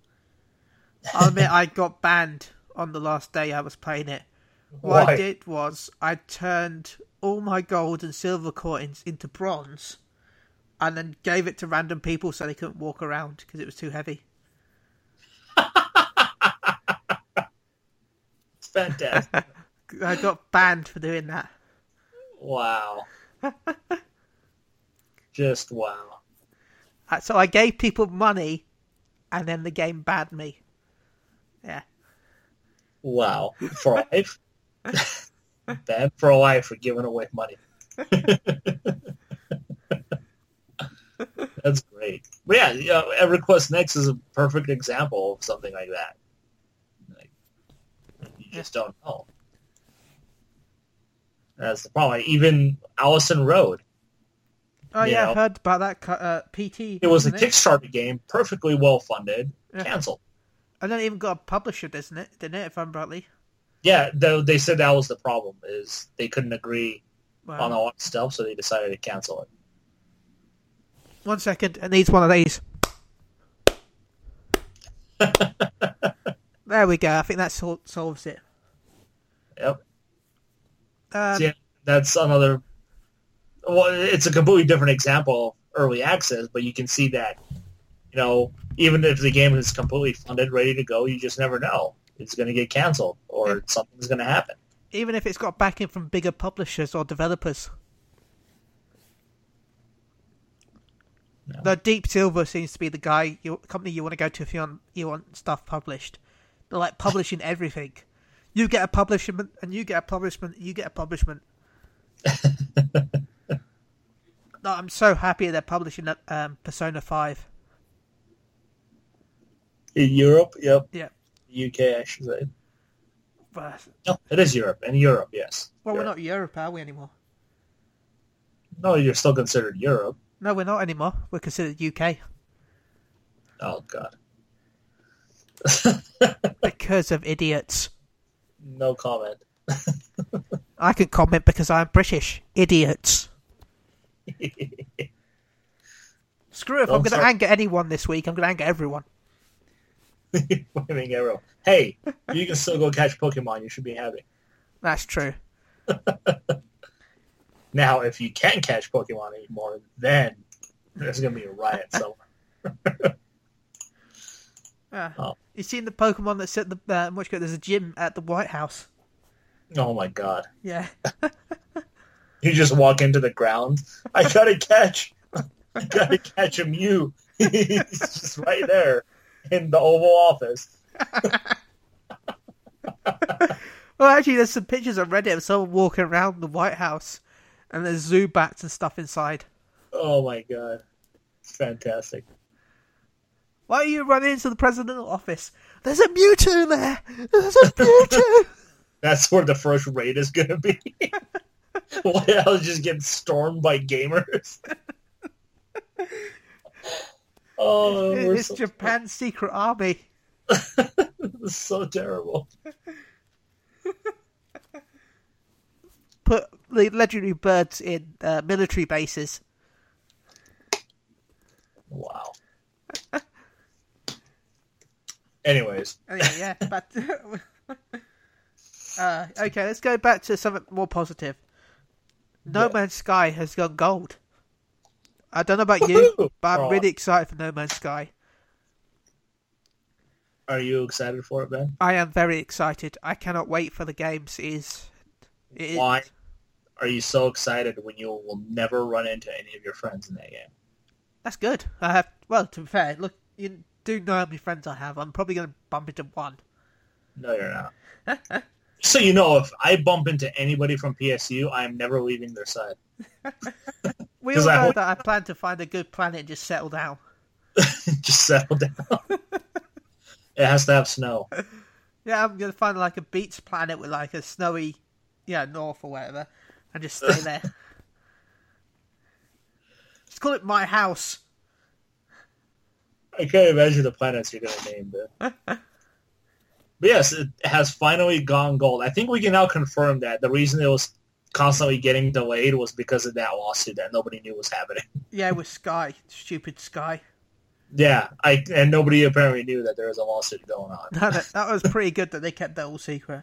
I'll admit I got banned on the last day I was playing it. What Why? I did was I turned all my gold and silver coins into bronze, and then gave it to random people so they couldn't walk around because it was too heavy. It's fantastic. I got banned for doing that. wow. Just wow. Uh, So I gave people money, and then the game banned me. Yeah. Wow. For life? Bad for life for giving away money. That's great. But yeah, you know, EverQuest Next is a perfect example of something like that. Like, you just don't know. That's the problem. Like, even Allison Road. Oh yeah, know? I heard about that. Uh, PT. It was a it? Kickstarter game, perfectly well funded, Yeah. canceled. And then even got a publisher, doesn't it? Didn't it? If I'm rightly. Yeah, though they said that was the problem is they couldn't agree Wow. on all that stuff, so they decided to cancel it. One second. It needs one of these. there we go. I think that sol- solves it. Yep. Um, yeah, that's another. Well, it's a completely different example of early access, but you can see that, you know, even if the game is completely funded, ready to go, you just never know. It's going to get canceled or Yeah. something's going to happen. Even if it's got backing from bigger publishers or developers. No. The Deep Silver seems to be the guy, you, company you want to go to if you want, you want stuff published. They're like publishing everything. You get a publishment, and you get a publishment, you get a publishment. no, I'm so happy they're publishing um, Persona 5. In Europe, yep. Yeah. UK, I should say. But, No, it is Europe. In Europe, yes. well, we're not Europe, are we anymore? No, you're still considered Europe. No, we're not anymore. We're considered UK Oh, God. because of idiots. no comment. I can comment because I'm British. Idiots. Screw it. If I'm going to anger anyone this week, I'm going to anger everyone. Blaming arrow. Hey, you can still go catch Pokemon. You should be happy. That's true. Now, if you can't catch Pokemon anymore, then there's going to be a riot somewhere. Yeah. Oh. You seen the Pokemon that's at the uh, much good? There's a gym at the White House. oh my god. Yeah. You just walk into the ground. I gotta catch. I gotta catch a Mew. He's just right there in the Oval Office. Well, actually, there's some pictures on Reddit of someone walking around the White House, and there's Zubats and stuff inside. Oh my god. It's fantastic. Why are you running into the presidential office? There's a Mewtwo there. There's a Mewtwo. That's where the first raid is gonna be. White House just getting stormed by gamers. Oh, it's so, Japan's secret army. this so terrible. Put the legendary birds in uh, military bases. Wow. Anyways, Anyway, yeah, but uh, okay, let's go back to something more positive. No Yeah. Man's Sky has gone gold. I don't know about you, but I'm Oh. really excited for No Man's Sky. are you excited for it, Ben? I am very excited. I cannot wait for the games. It is it is- Why are you so excited when you will never run into any of your friends in that game? That's good. I have well, to be fair, look, you do know how many friends I have. I'm probably going to bump into one. No, you're not. so you know, if I bump into anybody from PSU, I am never leaving their side. We all I know hope- that I plan to find a good planet and just settle down. Just settle down. it has to have snow. Yeah, I'm gonna find like a beach planet with like a snowy, yeah, north or whatever, and just stay there. just call it my house. I can't imagine the planets you're going to name, Ben. but yes, it has finally gone gold. I think we can now confirm that the reason it was constantly getting delayed was because of that lawsuit that nobody knew was happening. Yeah, with Sky, stupid Sky. Yeah, I and nobody apparently knew that there was a lawsuit going on. that, that was pretty good that they kept that all secret.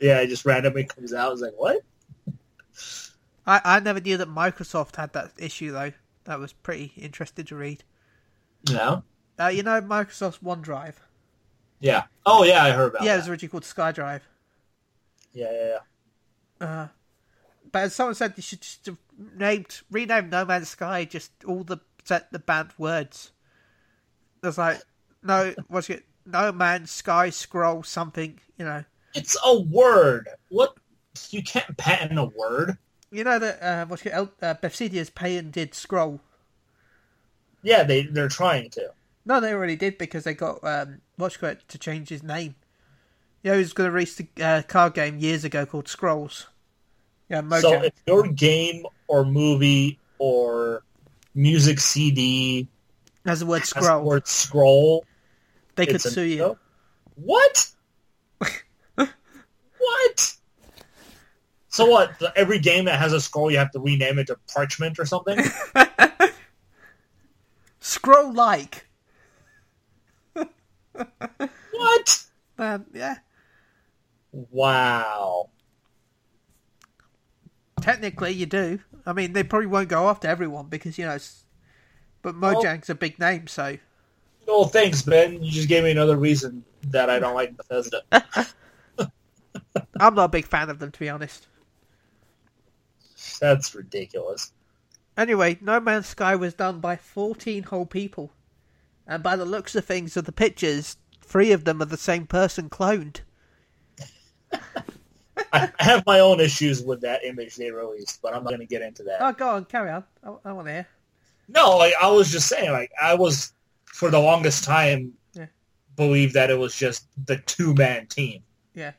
Yeah, it just randomly comes out. I was like, what? I, I never knew that Microsoft had that issue though. That was pretty interesting to read. No. Uh, you know Microsoft's OneDrive. Yeah. Oh yeah, I heard about yeah, it was originally called SkyDrive. Yeah, yeah, yeah. Uh, but as someone said, you should just have named rename No Man's Sky just all the set the banned words. There's like no what's it? No Man's Sky scroll something. You know. It's a word. What? You can't patent a word. You know that uh, what's it, uh, Bethesda's patented scroll. Yeah, they they're trying to. No, they already did because they got um, what's it to change his name. Yeah, he was going to release a uh, card game years ago called Scrolls. Yeah, Mojang. So if your game or movie or music CD Has the word scroll, the word scroll, they could sue you. no. What? what? So what? Every game that has a scroll, you have to rename it to Parchment or something? Scroll like. what? Um, yeah, Wow. Technically you do. I mean, they probably won't go after everyone because you know, but Mojang's a big name, so No, thanks, Ben. You just gave me another reason that I don't like Bethesda. I'm not a big fan of them to be honest. That's ridiculous. Anyway, No Man's Sky was done by 14 whole people. And by the looks of things of the pictures, three of them are the same person cloned. I have my own issues with that image they released, but I'm not going to get into that. Oh, go on, carry on. I, I want to hear. No, like I was just saying, like I was for the longest time Yeah. believed that it was just the two man team Yeah.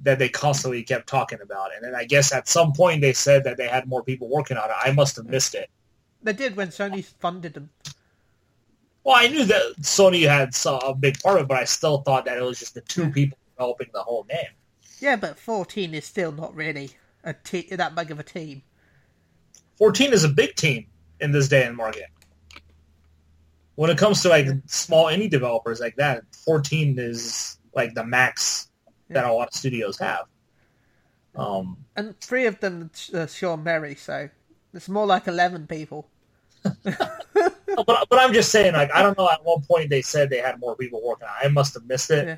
that they constantly kept talking about, and then I guess at some point they said that they had more people working on it. I must have missed it. They did when Sony funded them. Well, I knew that Sony had a big part of it, but I still thought that it was just the two Yeah. people developing the whole game. Yeah, but 14 is still not really a te- that big of a team. Fourteen is a big team in this day and market. When it comes to like small indie developers like that, fourteen is like the max that a lot of studios have. Um, And three of them are Sean Murray, so it's more like 11 people. but but I'm just saying, like I don't know. At one point they said they had more people working I must have missed it Yeah.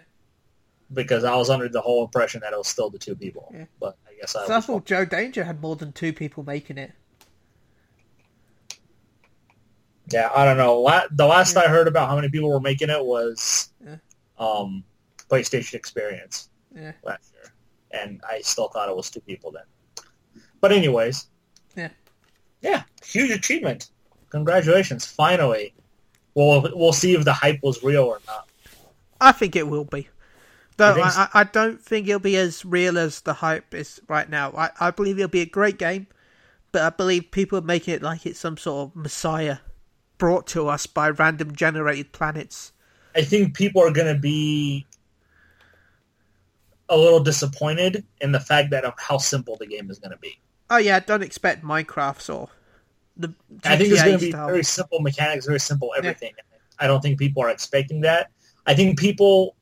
Because I was under the whole impression that it was still the two people. Yeah. But I guess I So I thought Joe Danger had more than two people making it. Yeah, I don't know. The last I heard about how many people were making it was Yeah. um, PlayStation Experience Yeah. last year, and I still thought it was two people then. But anyways, Yeah. yeah, huge achievement. Congratulations! Finally, we'll we'll see if the hype was real or not. I think it will be. Though I. I I don't think it'll be as real as the hype is right now. I, I believe it'll be a great game, but I believe people are making it like it's some sort of messiah brought to us by random generated planets. I think people are going to be a little disappointed in the fact that of how simple the game is going to be. Oh yeah, don't expect Minecraft or the I think it's going to be very simple mechanics, very simple everything. I don't think people are expecting that. I think people.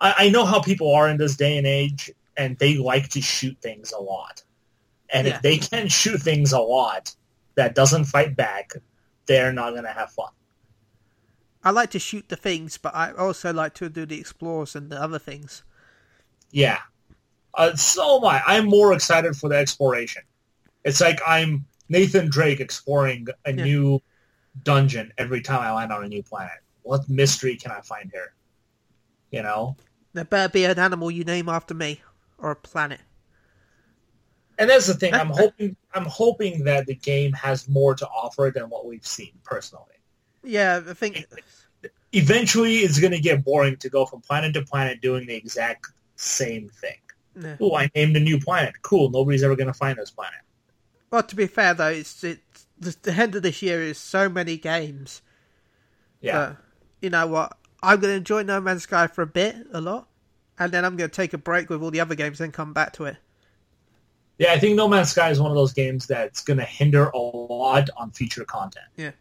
I, I know how people are in this day and age, and they like to shoot things a lot. And Yeah. if they can shoot things a lot that doesn't fight back, they're not going to have fun. I like to shoot the things, but I also like to do the explores and the other things. Yeah. Uh, so am I. I'm more excited for the exploration. It's like I'm Nathan Drake exploring a Yeah. new dungeon every time I land on a new planet. What mystery can I find here? You know? There better be an animal you name after me or a planet. And that's the thing. I'm hoping I'm hoping that the game has more to offer than what we've seen personally. Yeah, I think Eventually it's gonna get boring to go from planet to planet doing the exact same thing. yeah. Oh, I named a new planet. Cool, nobody's ever gonna find this planet. Well, to be fair though, it's it's the, the end of this year is so many games. Yeah. that, you know what? I'm going to enjoy No Man's Sky for a bit, a lot, and then I'm going to take a break with all the other games, then come back to it. Yeah, I think No Man's Sky is one of those games that's going to hinder a lot on future content. Yeah.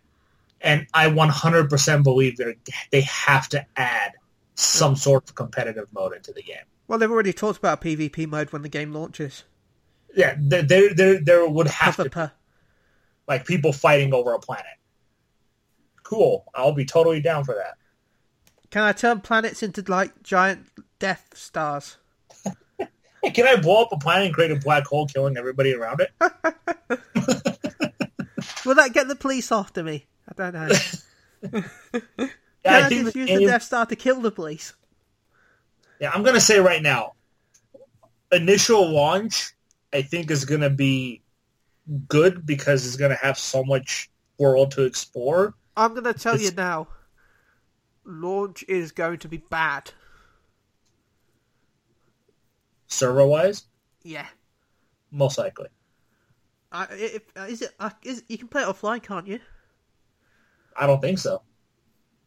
And I 100% believe they they have to add some sort of competitive mode into the game. Well, they've already talked about PvP mode when the game launches. Yeah, there there there, there would have to per. like people fighting over a planet. Cool, I'll be totally down for that. Can I turn planets into like giant Death Stars? Hey, can I blow up a planet and create a black hole, killing everybody around it? Will that get the police after me? I don't know. Can Yeah, I, just use game- the Death Star to kill the police? Yeah, I'm gonna say right now, initial launch, I think is going to be good because it's going to have so much world to explore. I'm going to tell It's- you now. Launch is going to be bad. Server wise, Yeah. most likely. I, if, uh, is it? Uh, is you can play it offline, can't you? I don't think so.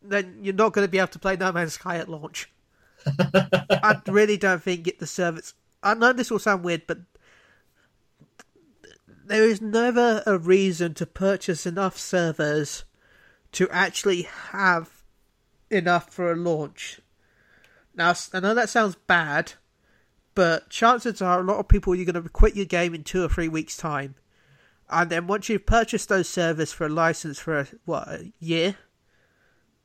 Then you're not going to be able to play No Man's Sky at launch. I really don't think it the servers. I know this will sound weird, but there is never a reason to purchase enough servers to actually have enough for a launch. Now, I know that sounds bad, but chances are a lot of people you're going to quit your game in two or three weeks' time, and then once you've purchased those servers for a license for a, what a year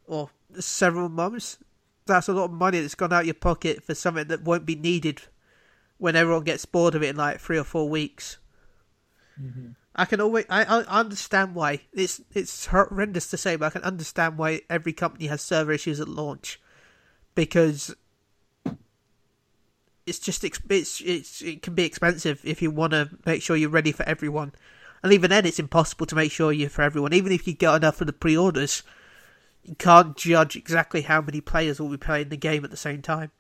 or several months, that's a lot of money that's gone out your pocket for something that won't be needed when everyone gets bored of it in like three or four weeks. Mm-hmm. I can always I, I understand why it's it's horrendous to say, but I can understand why every company has server issues at launch because it's just it's, it's it can be expensive if you want to make sure you're ready for everyone, and even then it's impossible to make sure you're for everyone. Even if you get enough for the pre-orders, you can't judge exactly how many players will be playing the game at the same time.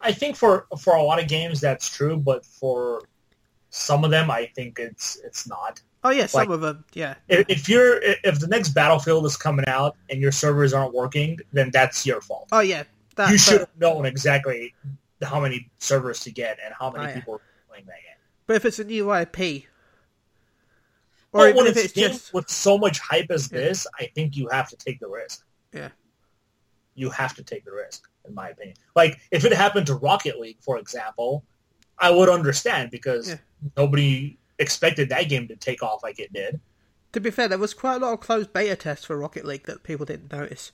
I think for for a lot of games that's true, but for some of them, I think it's it's not. Oh yeah, some Like- of them, yeah. If, if you're if the next Battlefield is coming out and your servers aren't working, then that's your fault. Oh yeah, that, you should have known exactly how many servers to get and how many Oh, yeah. people are playing that game. But if it's a new IP, or But when if it's, it's just with so much hype as Yeah. this, I think you have to take the risk. yeah, You have to take the risk, in my opinion. Like if it happened to Rocket League, for example, I would understand because Yeah. nobody expected that game to take off like it did. to be fair, there was quite a lot of closed beta tests for Rocket League that people didn't notice.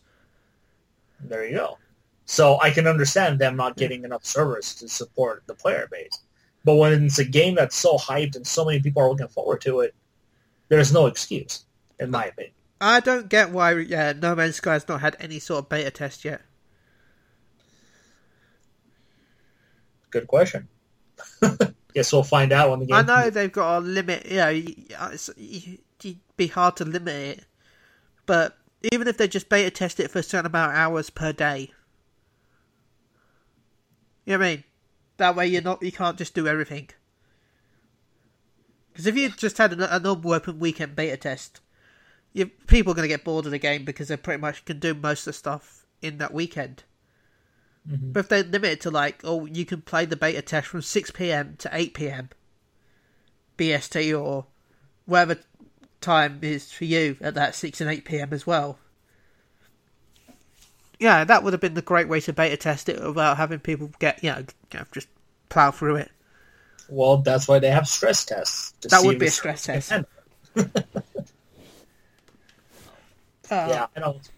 There you go. So I can understand them not getting enough servers to support the player base. But when it's a game that's so hyped and so many people are looking forward to it, there's no excuse, in my opinion. I don't get why yeah, No Man's Sky has not had any sort of beta test yet. Good question. Guess we'll find out when the game. I know they've got a limit. You know, it's, it'd be hard to limit it, but even if they just beta test it for a certain amount of hours per day, you know what I mean? That way you're not you can't just do everything. Because if you just had a, a normal open weekend beta test, you, people are going to get bored of the game because they pretty much can do most of the stuff in that weekend. But if they limit it to like, oh, you can play the beta test from 6 p.m. to 8 p.m. BST or whatever time is for you at that 6 and 8 p.m. as well. Yeah, that would have been the great way to beta test it without having people get, you know, kind of just plow through it. Well, that's why they have stress tests. That would be a stress test. Uh, yeah, I don't.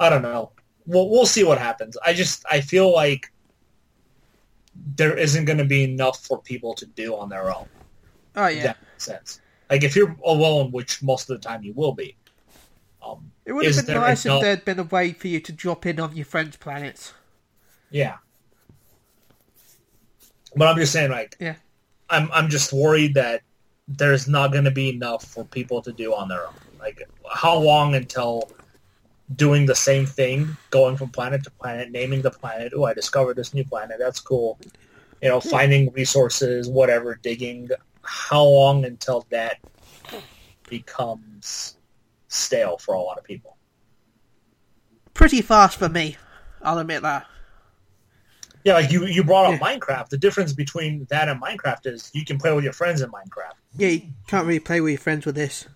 I don't know. We'll we'll see what happens. I just I feel like there isn't going to be enough for people to do on their own. Oh, yeah. that makes sense. Like if you're alone, which most of the time you will be. Um, It would have been nice if there'd been a way for you to drop in on your friends' planets. Yeah. But I'm just saying, like, Yeah. I'm I'm just worried that there's not going to be enough for people to do on their own. Like, how long until doing the same thing, going from planet to planet, naming the planet? Oh, I discovered this new planet. That's cool. You know, hmm. finding resources, whatever, digging. How long until that becomes stale for a lot of people? Pretty fast for me, I'll admit that. Yeah, like you, you brought up Minecraft. The difference between that and Minecraft is you can play with your friends in Minecraft. Yeah, you can't really play with your friends with this,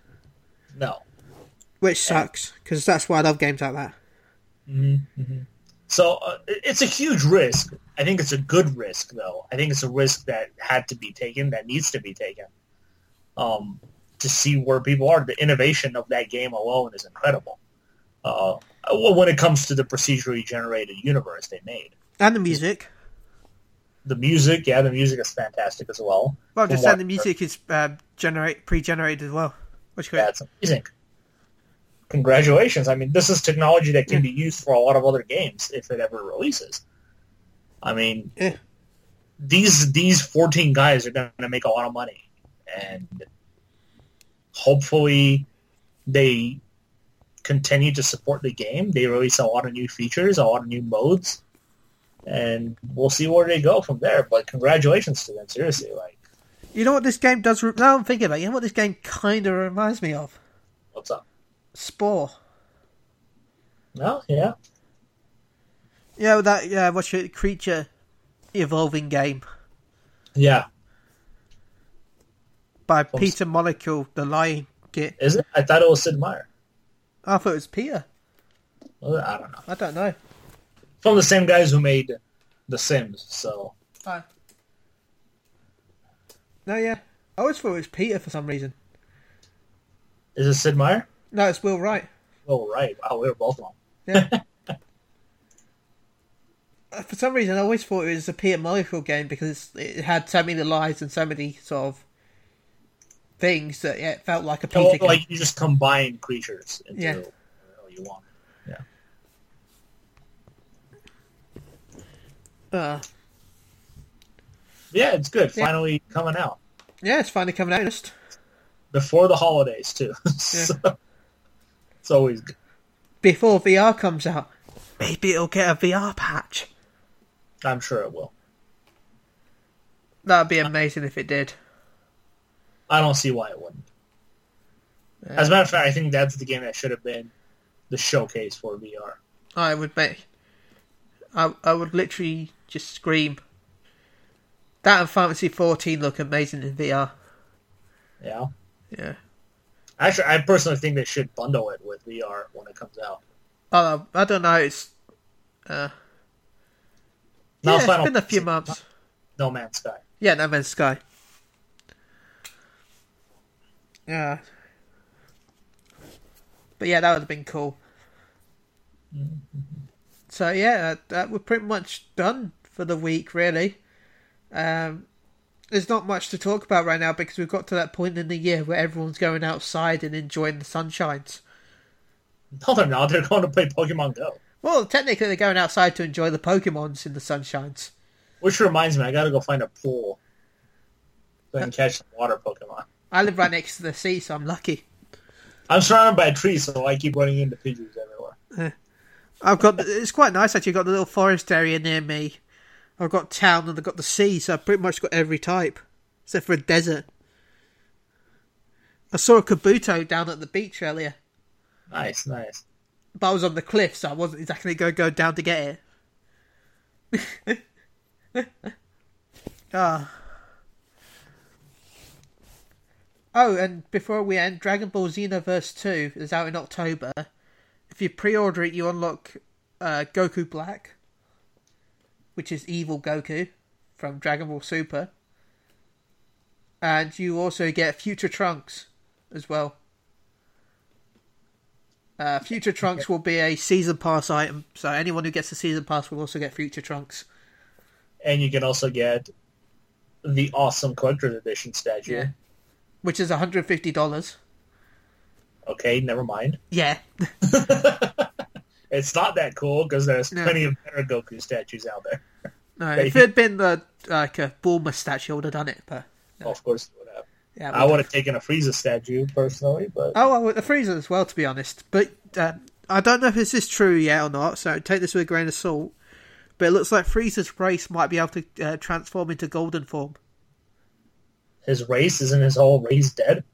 No. Which sucks, because that's why I love games like that. So uh, it's a huge risk. I think it's a good risk, though. I think it's a risk that had to be taken, that needs to be taken, um, to see where people are. The innovation of that game alone is incredible. Uh, when it comes to the procedurally generated universe they made, And the music. the music, yeah, the music is fantastic as well. Well, just saying the music is uh, generate pre-generated as well, which great. That's amazing. Congratulations. I mean, this is technology that can be used for a lot of other games if it ever releases. I mean, Yeah. these these 14 guys are going to make a lot of money, and hopefully they continue to support the game. They release a lot of new features, a lot of new modes, and we'll see where they go from there. But congratulations to them, seriously. Like, You know what this game does? Now I'm thinking about. it, You know what this game kind of reminds me of? what's up? Spore. No, yeah, Yeah, that. Yeah, what's your creature evolving game yeah. by From- Peter Molyneux, the Lying Git. Is it? I thought it was Sid Meier. I thought it was Peter. Well, I don't know. I don't know. From the same guys who made The Sims, so Hi. No, yeah. I always thought it was Peter for some reason. is it Sid Meier? No, it's Will Wright. Will Wright. Wow, we were both wrong. Yeah. Uh, for some reason, I always thought it was a Peter Molyneux game because it had so many lies and so many sort of things that yeah, it felt like a Peter game. like you just combine creatures into Yeah. whatever you want. Yeah. Uh, Yeah, it's good. Yeah. Finally coming out yeah, it's finally coming out. Just before the holidays too. so, it's always good. before VR comes out. Maybe it'll get a VR patch. I'm sure it will. That'd be amazing if it did. I don't see why it wouldn't. As a matter of fact, I think that's the game that should have been the showcase for VR. I would make. I I would literally just scream. That and Fantasy 14 look amazing in VR. Yeah. Yeah. Actually, I personally think they should bundle it with VR when it comes out. Oh, I don't know. It's uh, Now yeah, it's Final been a few months. No Man's Sky. Yeah, No Man's Sky. Yeah. But yeah, that would have been cool. So yeah, that, that we're pretty much done for the week, really. Um, there's not much to talk about right now because we've got to that point in the year where everyone's going outside and enjoying the sunshines. No, they're not. They're going to play Pokemon Go. Well, technically, they're going outside to enjoy the Pokemons in the sunshines. Which reminds me, I gotta go find a pool so I can catch some water Pokemon. I live right next to the sea, so I'm lucky. I'm surrounded by trees, so I keep running into pigeons everywhere. I've got it's quite nice actually. I've got the little forest area near me. I've got town and I've got the sea, so I've pretty much got every type except for a desert. I saw a Kabuto down at the beach earlier, Nice, nice. but I was on the cliff, so I wasn't exactly going to go down to get it. Ah. Oh, and before we end, Dragon Ball Xenoverse 2 is out in October. If you pre-order it, you unlock uh, Goku Black, which is evil Goku from Dragon Ball Super. And you also get Future Trunks as well. Uh, Future Trunks will be a season pass item, so anyone who gets the season pass will also get Future Trunks. And you can also get the awesome collector's edition statue. Yeah. Which is $150. Okay, never mind. Yeah. It's not that cool because there's No. plenty of better Goku statues out there. No, if it had been the like a Bulma statue, I would have done it. But Of course, it would have. yeah, I would have taken a Frieza statue personally, but Oh, well, the Frieza as well, to be honest. But uh, I don't know if this is true yet or not, so take this with a grain of salt. But it looks like Frieza's race might be able to uh, transform into golden form. his race isn't his whole race dead.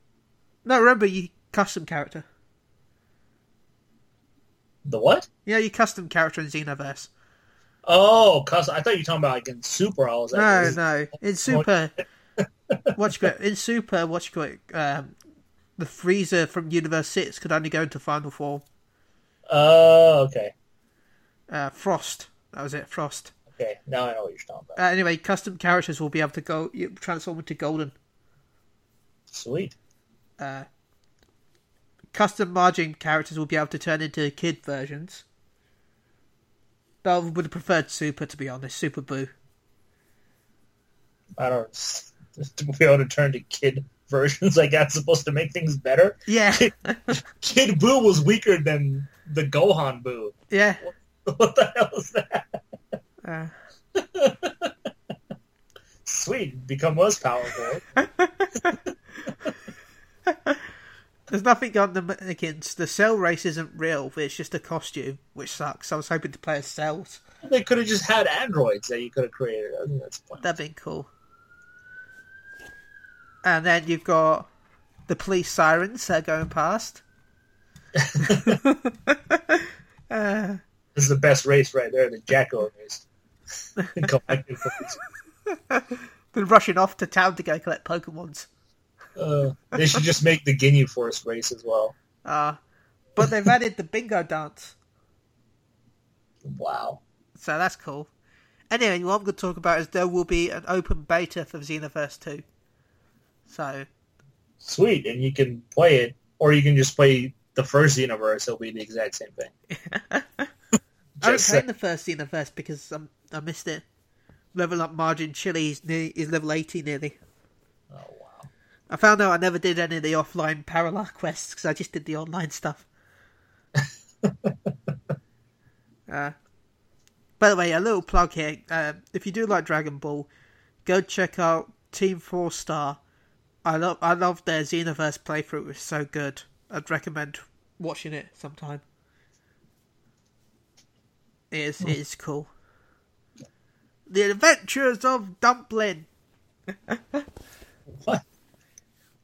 No, remember, you custom character. The what? Yeah, your custom character in Xenoverse. Oh, cause I thought you were talking about like in Super. I was like, No, is- no. In Super, you got? In Super, you got? Um, the Frieza from Universe Six could only go into final form. Oh, okay, Uh, Frost. That was it. Frost. okay. Now I know what you're talking about. Uh, anyway, custom characters will be able to go you transform into golden. Sweet. Uh, custom margin characters will be able to turn into kid versions. But I would have preferred Super, to be honest. Super Boo. I don't to be able to turn to kid versions like that's supposed to make things better. Yeah, Kid Boo was weaker than the Gohan Boo. yeah. What the hell is that? Uh, sweet, become less powerful. There's nothing on them against the cell race isn't real, it's just a costume, which sucks. I was hoping to play as cells. They could have just had androids that you could have created. I think that's the. That'd been cool. And then you've got the police sirens that are going past. uh, This is the best race right there, the Jaco race. Police. been rushing off to town to go collect Pokemons. Uh, they should just make the Ginyu Force race as well. Uh, but they've added the bingo dance, Wow. so that's cool. Anyway, what I'm going to talk about is there will be an open beta for Xenoverse 2. So, Sweet, and you can play it, or you can just play the first Xenoverse. It'll be the exact same thing. I was playing the first Xenoverse because um, I missed it. Level up Margin Chili is, near, is level 80 nearly. Wow. I found out I never did any of the offline Parallel quests because I just did the online stuff. uh, by the way, a little plug here. Uh, if you do like Dragon Ball, go check out Team Four Star. I love I love their Xenoverse playthrough. It's so good. I'd recommend watching it sometime. It is, it is cool. The Adventures of Dumpling. What?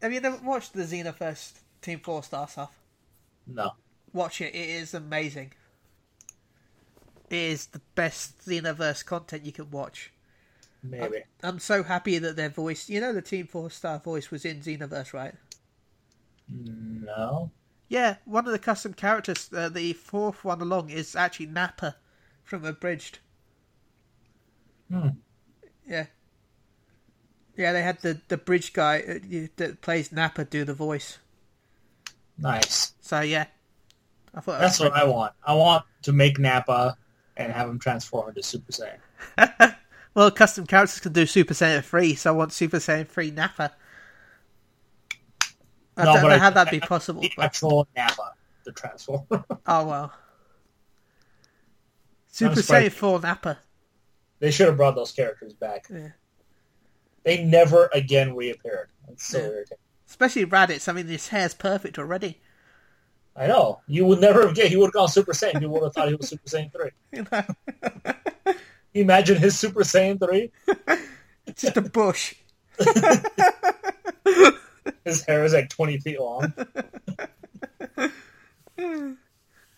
Have you never watched the Xenoverse Team Four Star stuff? No. Watch it. It is amazing. It is the best Xenoverse content you can watch. Maybe. I'm so happy that their voice, you know, the Team Four Star voice was in Xenoverse, right? No. Yeah, one of the custom characters, uh, the fourth one along, is actually Nappa from Abridged. Hmm. Yeah. Yeah, they had the the bridge guy uh, that plays Nappa do the voice. Nice. So yeah, I thought that That's what I want. I want to make Nappa and have him transform into Super Saiyan. Well, custom characters can do Super Saiyan 3, so I want Super Saiyan 3 Nappa. I No, don't know I- how that'd be possible. The But, actual Nappa to transform. oh well. Super Saiyan 4 Nappa. they should have brought those characters back. Yeah. They never again reappeared. It's so Yeah. irritating. Especially Raditz. I mean, his hair's perfect already. I know. You would never have. He would have gone Super Saiyan. You would have thought he was Super Saiyan three. You know, imagine his Super Saiyan three. it's just a bush. His hair is like twenty feet long.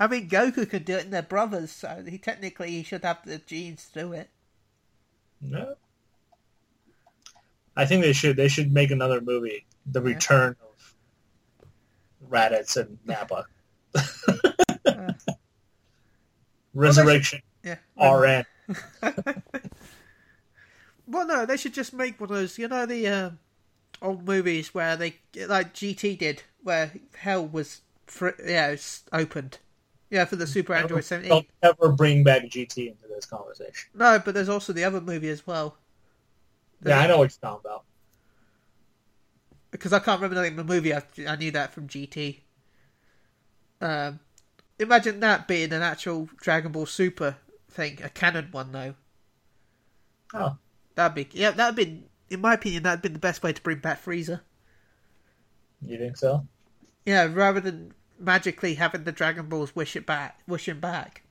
I mean, Goku could do it, and they're brothers, so he technically he should have the genes to do it. No. I think they should. They should make another movie, The Return of Raditz and Nappa. Resurrection Yeah. RN. Well, no, they should just make one of those, you know, the uh, old movies where they, like GT did, where hell was, fr- yeah, it's opened. Yeah, for the Super Android 17. Don't ever bring back GT into this conversation. No, but there's also the other movie as well. Yeah, I know what you're talking about. Because I can't remember the name of the movie, I, I knew that from GT. Um, imagine that being an actual Dragon Ball Super thing, a canon one, though. Oh, That'd be, yeah, that'd be, in my opinion, that'd be the best way to bring back Frieza. you think so? Yeah, rather than magically having the Dragon Balls wish it back, wish him back.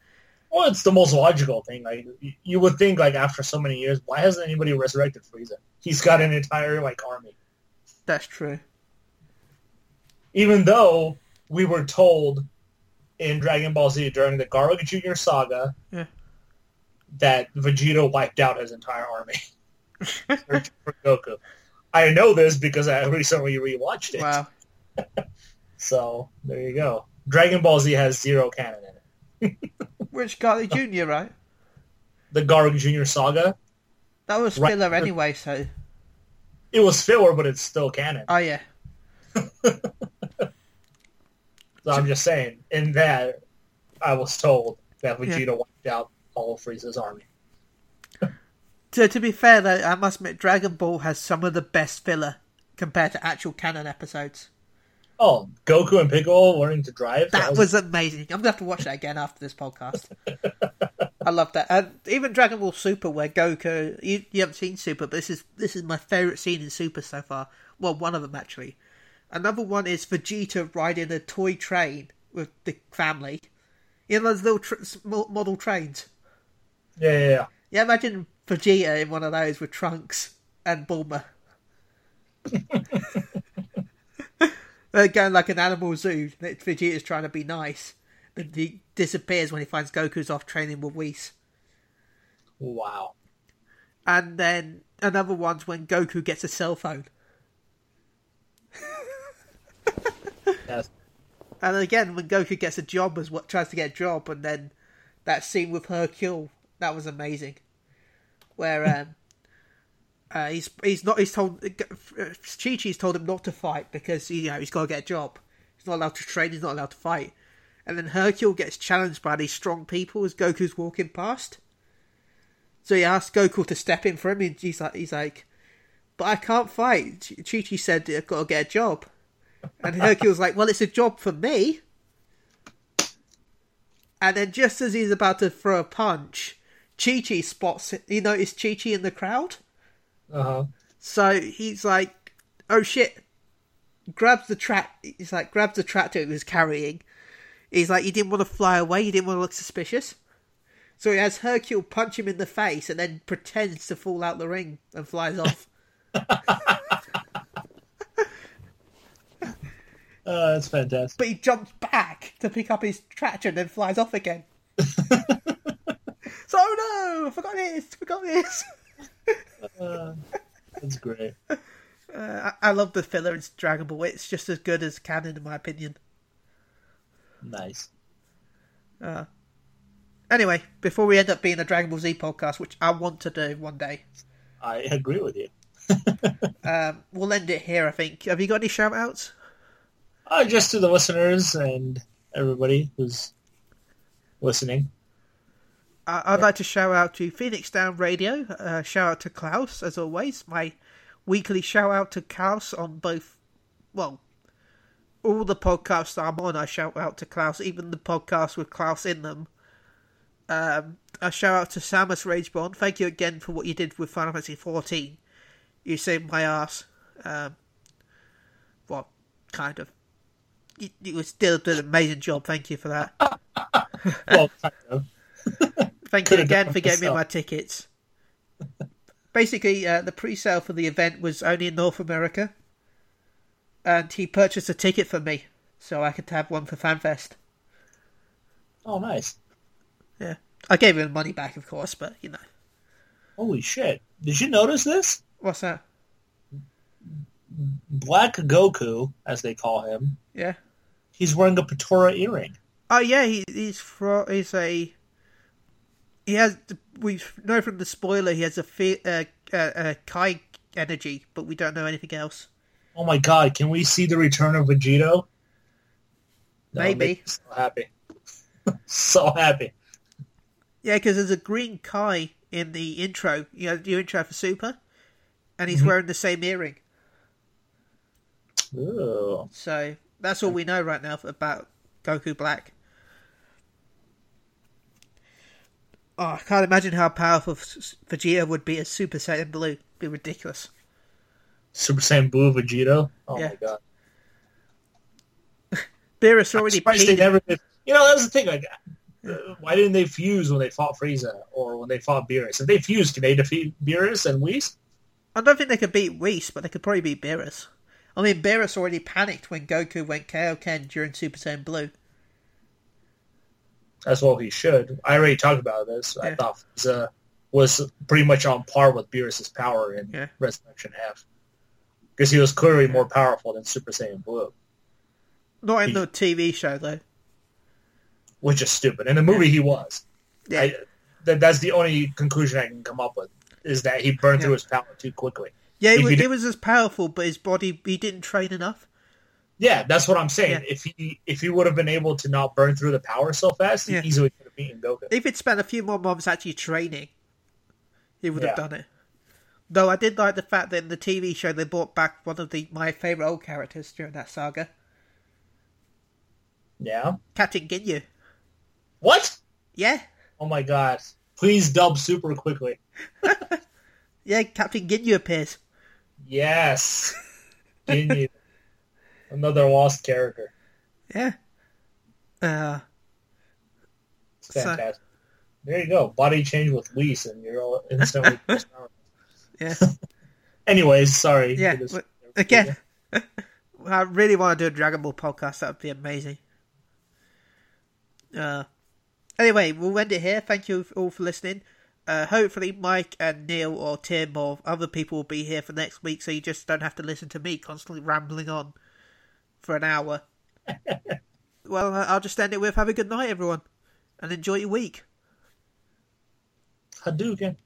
Well, it's the most logical thing. Like you- would think, like after so many years, why hasn't anybody resurrected Frieza? He's got an entire like army. That's true. Even though we were told in Dragon Ball Z during the Garlic Junior saga Yeah. that Vegeta wiped out his entire army for Goku. I know this because I recently rewatched it. Wow. So there you go. Dragon Ball Z has zero canon Which Garlic Jr., right? The Garlic Junior saga, That was Right. filler anyway, so. it was filler, but it's still canon. Oh, yeah. So I'm just saying, in that, I was told that Vegeta wiped out all of Frieza's army. To, to be fair, though, I must admit, Dragon Ball has some of the best filler compared to actual canon episodes. Oh, Goku and Piccolo learning to drive? That was amazing. I'm going to have to watch that again after this podcast. I love that. And even Dragon Ball Super, where Goku, you, you haven't seen Super, but this is this is my favorite scene in Super so far. Well, one of them actually. Another one is Vegeta riding a toy train with the family. You know those little tr- model trains. Yeah, yeah, yeah. Yeah, imagine Vegeta in one of those with Trunks and Bulma. They're like an animal zoo. Vegeta's trying to be nice, but he disappears when he finds Goku's off training with Whis. Wow. And then another one's when Goku gets a cell phone. Yes. And again, when Goku gets a job, as what tries to get a job, and then that scene with Hercule, that was amazing. Where um, uh, he's he's not he's told Chi Chi's told him not to fight because you know he's got to get a job. He's not allowed to train. He's not allowed to fight. And then Hercule gets challenged by these strong people as Goku's walking past. So he asks Goku to step in for him. And he's like, he's like, but I can't fight. Chi Chi said I've got to get a job. And Hercule's like, well, it's a job for me. And then just as he's about to throw a punch, Chi Chi spots, he noticed Chi Chi in the crowd. Uh huh. So he's like, oh shit. Grabs the track, he's like, grabs the tractor he was carrying. He's like, he didn't want to fly away, he didn't want to look suspicious. So he has Hercule punch him in the face and then pretends to fall out the ring and flies off. Uh, that's fantastic. but he jumps back to pick up his tractor and then flies off again. so oh no, I forgot this, forgot this. Uh, that's great. Uh, I, I love the filler in Dragon Ball. It's just as good as canon, in my opinion. Nice. Anyway, before we end up being a Dragon Ball Z podcast, which I want to do one day, I agree with you. um, we'll end it here. I think. Have you got any shout outs? Uh, just to the listeners and everybody who's listening. I'd like to shout out to Phoenix Down Radio. Uh, shout out to Klaus, as always. My weekly shout out to Klaus on both, well, all the podcasts I'm on. I shout out to Klaus, even the podcasts with Klaus in them. Um, a shout out to Samus Ragebond. Thank you again for what you did with Final Fantasy XIV. You saved my ass. Um, well, kind of. You, you still did an amazing job. Thank you for that. Well, kind of. Thank you Could've again for getting me my tickets. Basically, uh, the pre-sale for the event was only in North America, and he purchased a ticket for me, so I could have one for FanFest. Oh, nice. Yeah, I gave him money back, of course, but you know, Holy shit. Did you notice this? what's that? Black Goku, as they call him, Yeah. he's wearing a Potara earring. Oh yeah, he, he's fro- he's a he has we know from the spoiler he has a fe- uh, uh, uh, Kai energy, but we don't know anything else. Oh my god, can we see the return of Vegito? That Maybe. So happy. so happy. Yeah, because there's a green Kai in the intro. You know, the intro for Super, and he's Mhm. wearing the same earring. Ooh. So that's all we know right now about Goku Black. Oh, I can't imagine how powerful Vegeta would be as Super Saiyan Blue. It'd be ridiculous. Super Saiyan Blue Vegeta? Oh Yeah. my god. Beerus already they never did. You know, that's the thing. Like, uh, why didn't they fuse when they fought Frieza or when they fought Beerus? If they fused, can they defeat Beerus and Whis? I don't think they could beat Whis, but they could probably beat Beerus. I mean, Beerus already panicked when Goku went Kaioken during Super Saiyan Blue. That's what he should. I already talked about this. I thought Frieza was pretty much on par with Beerus's power in Yeah. Resurrection F. Because he was clearly more powerful than Super Saiyan Blue, Not in He- the TV show, though. which is stupid. In the movie, he was. Yeah. I, that, that's the only conclusion I can come up with, is that he burned through his power too quickly. Yeah, he, If he was as powerful, but his body, he didn't train enough. Yeah, that's what I'm saying. Yeah. If he if he would have been able to not burn through the power so fast, Yeah. he easily could have beaten Goku. If he'd spent a few more months actually training, he would have done it. Though I did like the fact that in the TV show they brought back one of the my favourite old characters during that saga, Yeah. Captain Ginyu. What? Yeah, Oh my god. Please dub super quickly. Yeah, Captain Ginyu appears. Yes. Ginyu. Another lost character. Yeah. Uh, It's fantastic. There you go. Body change with Whis and you're all instantly yeah. Anyways, sorry. Yeah, this- again, I really want to do a Dragon Ball podcast. That would be amazing. Uh, anyway, we'll end it here. Thank you all for listening. Uh, hopefully, Mike and Neil or Tim or other people will be here for next week, so you just don't have to listen to me constantly rambling on for an hour. well, I'll just end it with have a good night, everyone, and enjoy your week. Hadouken.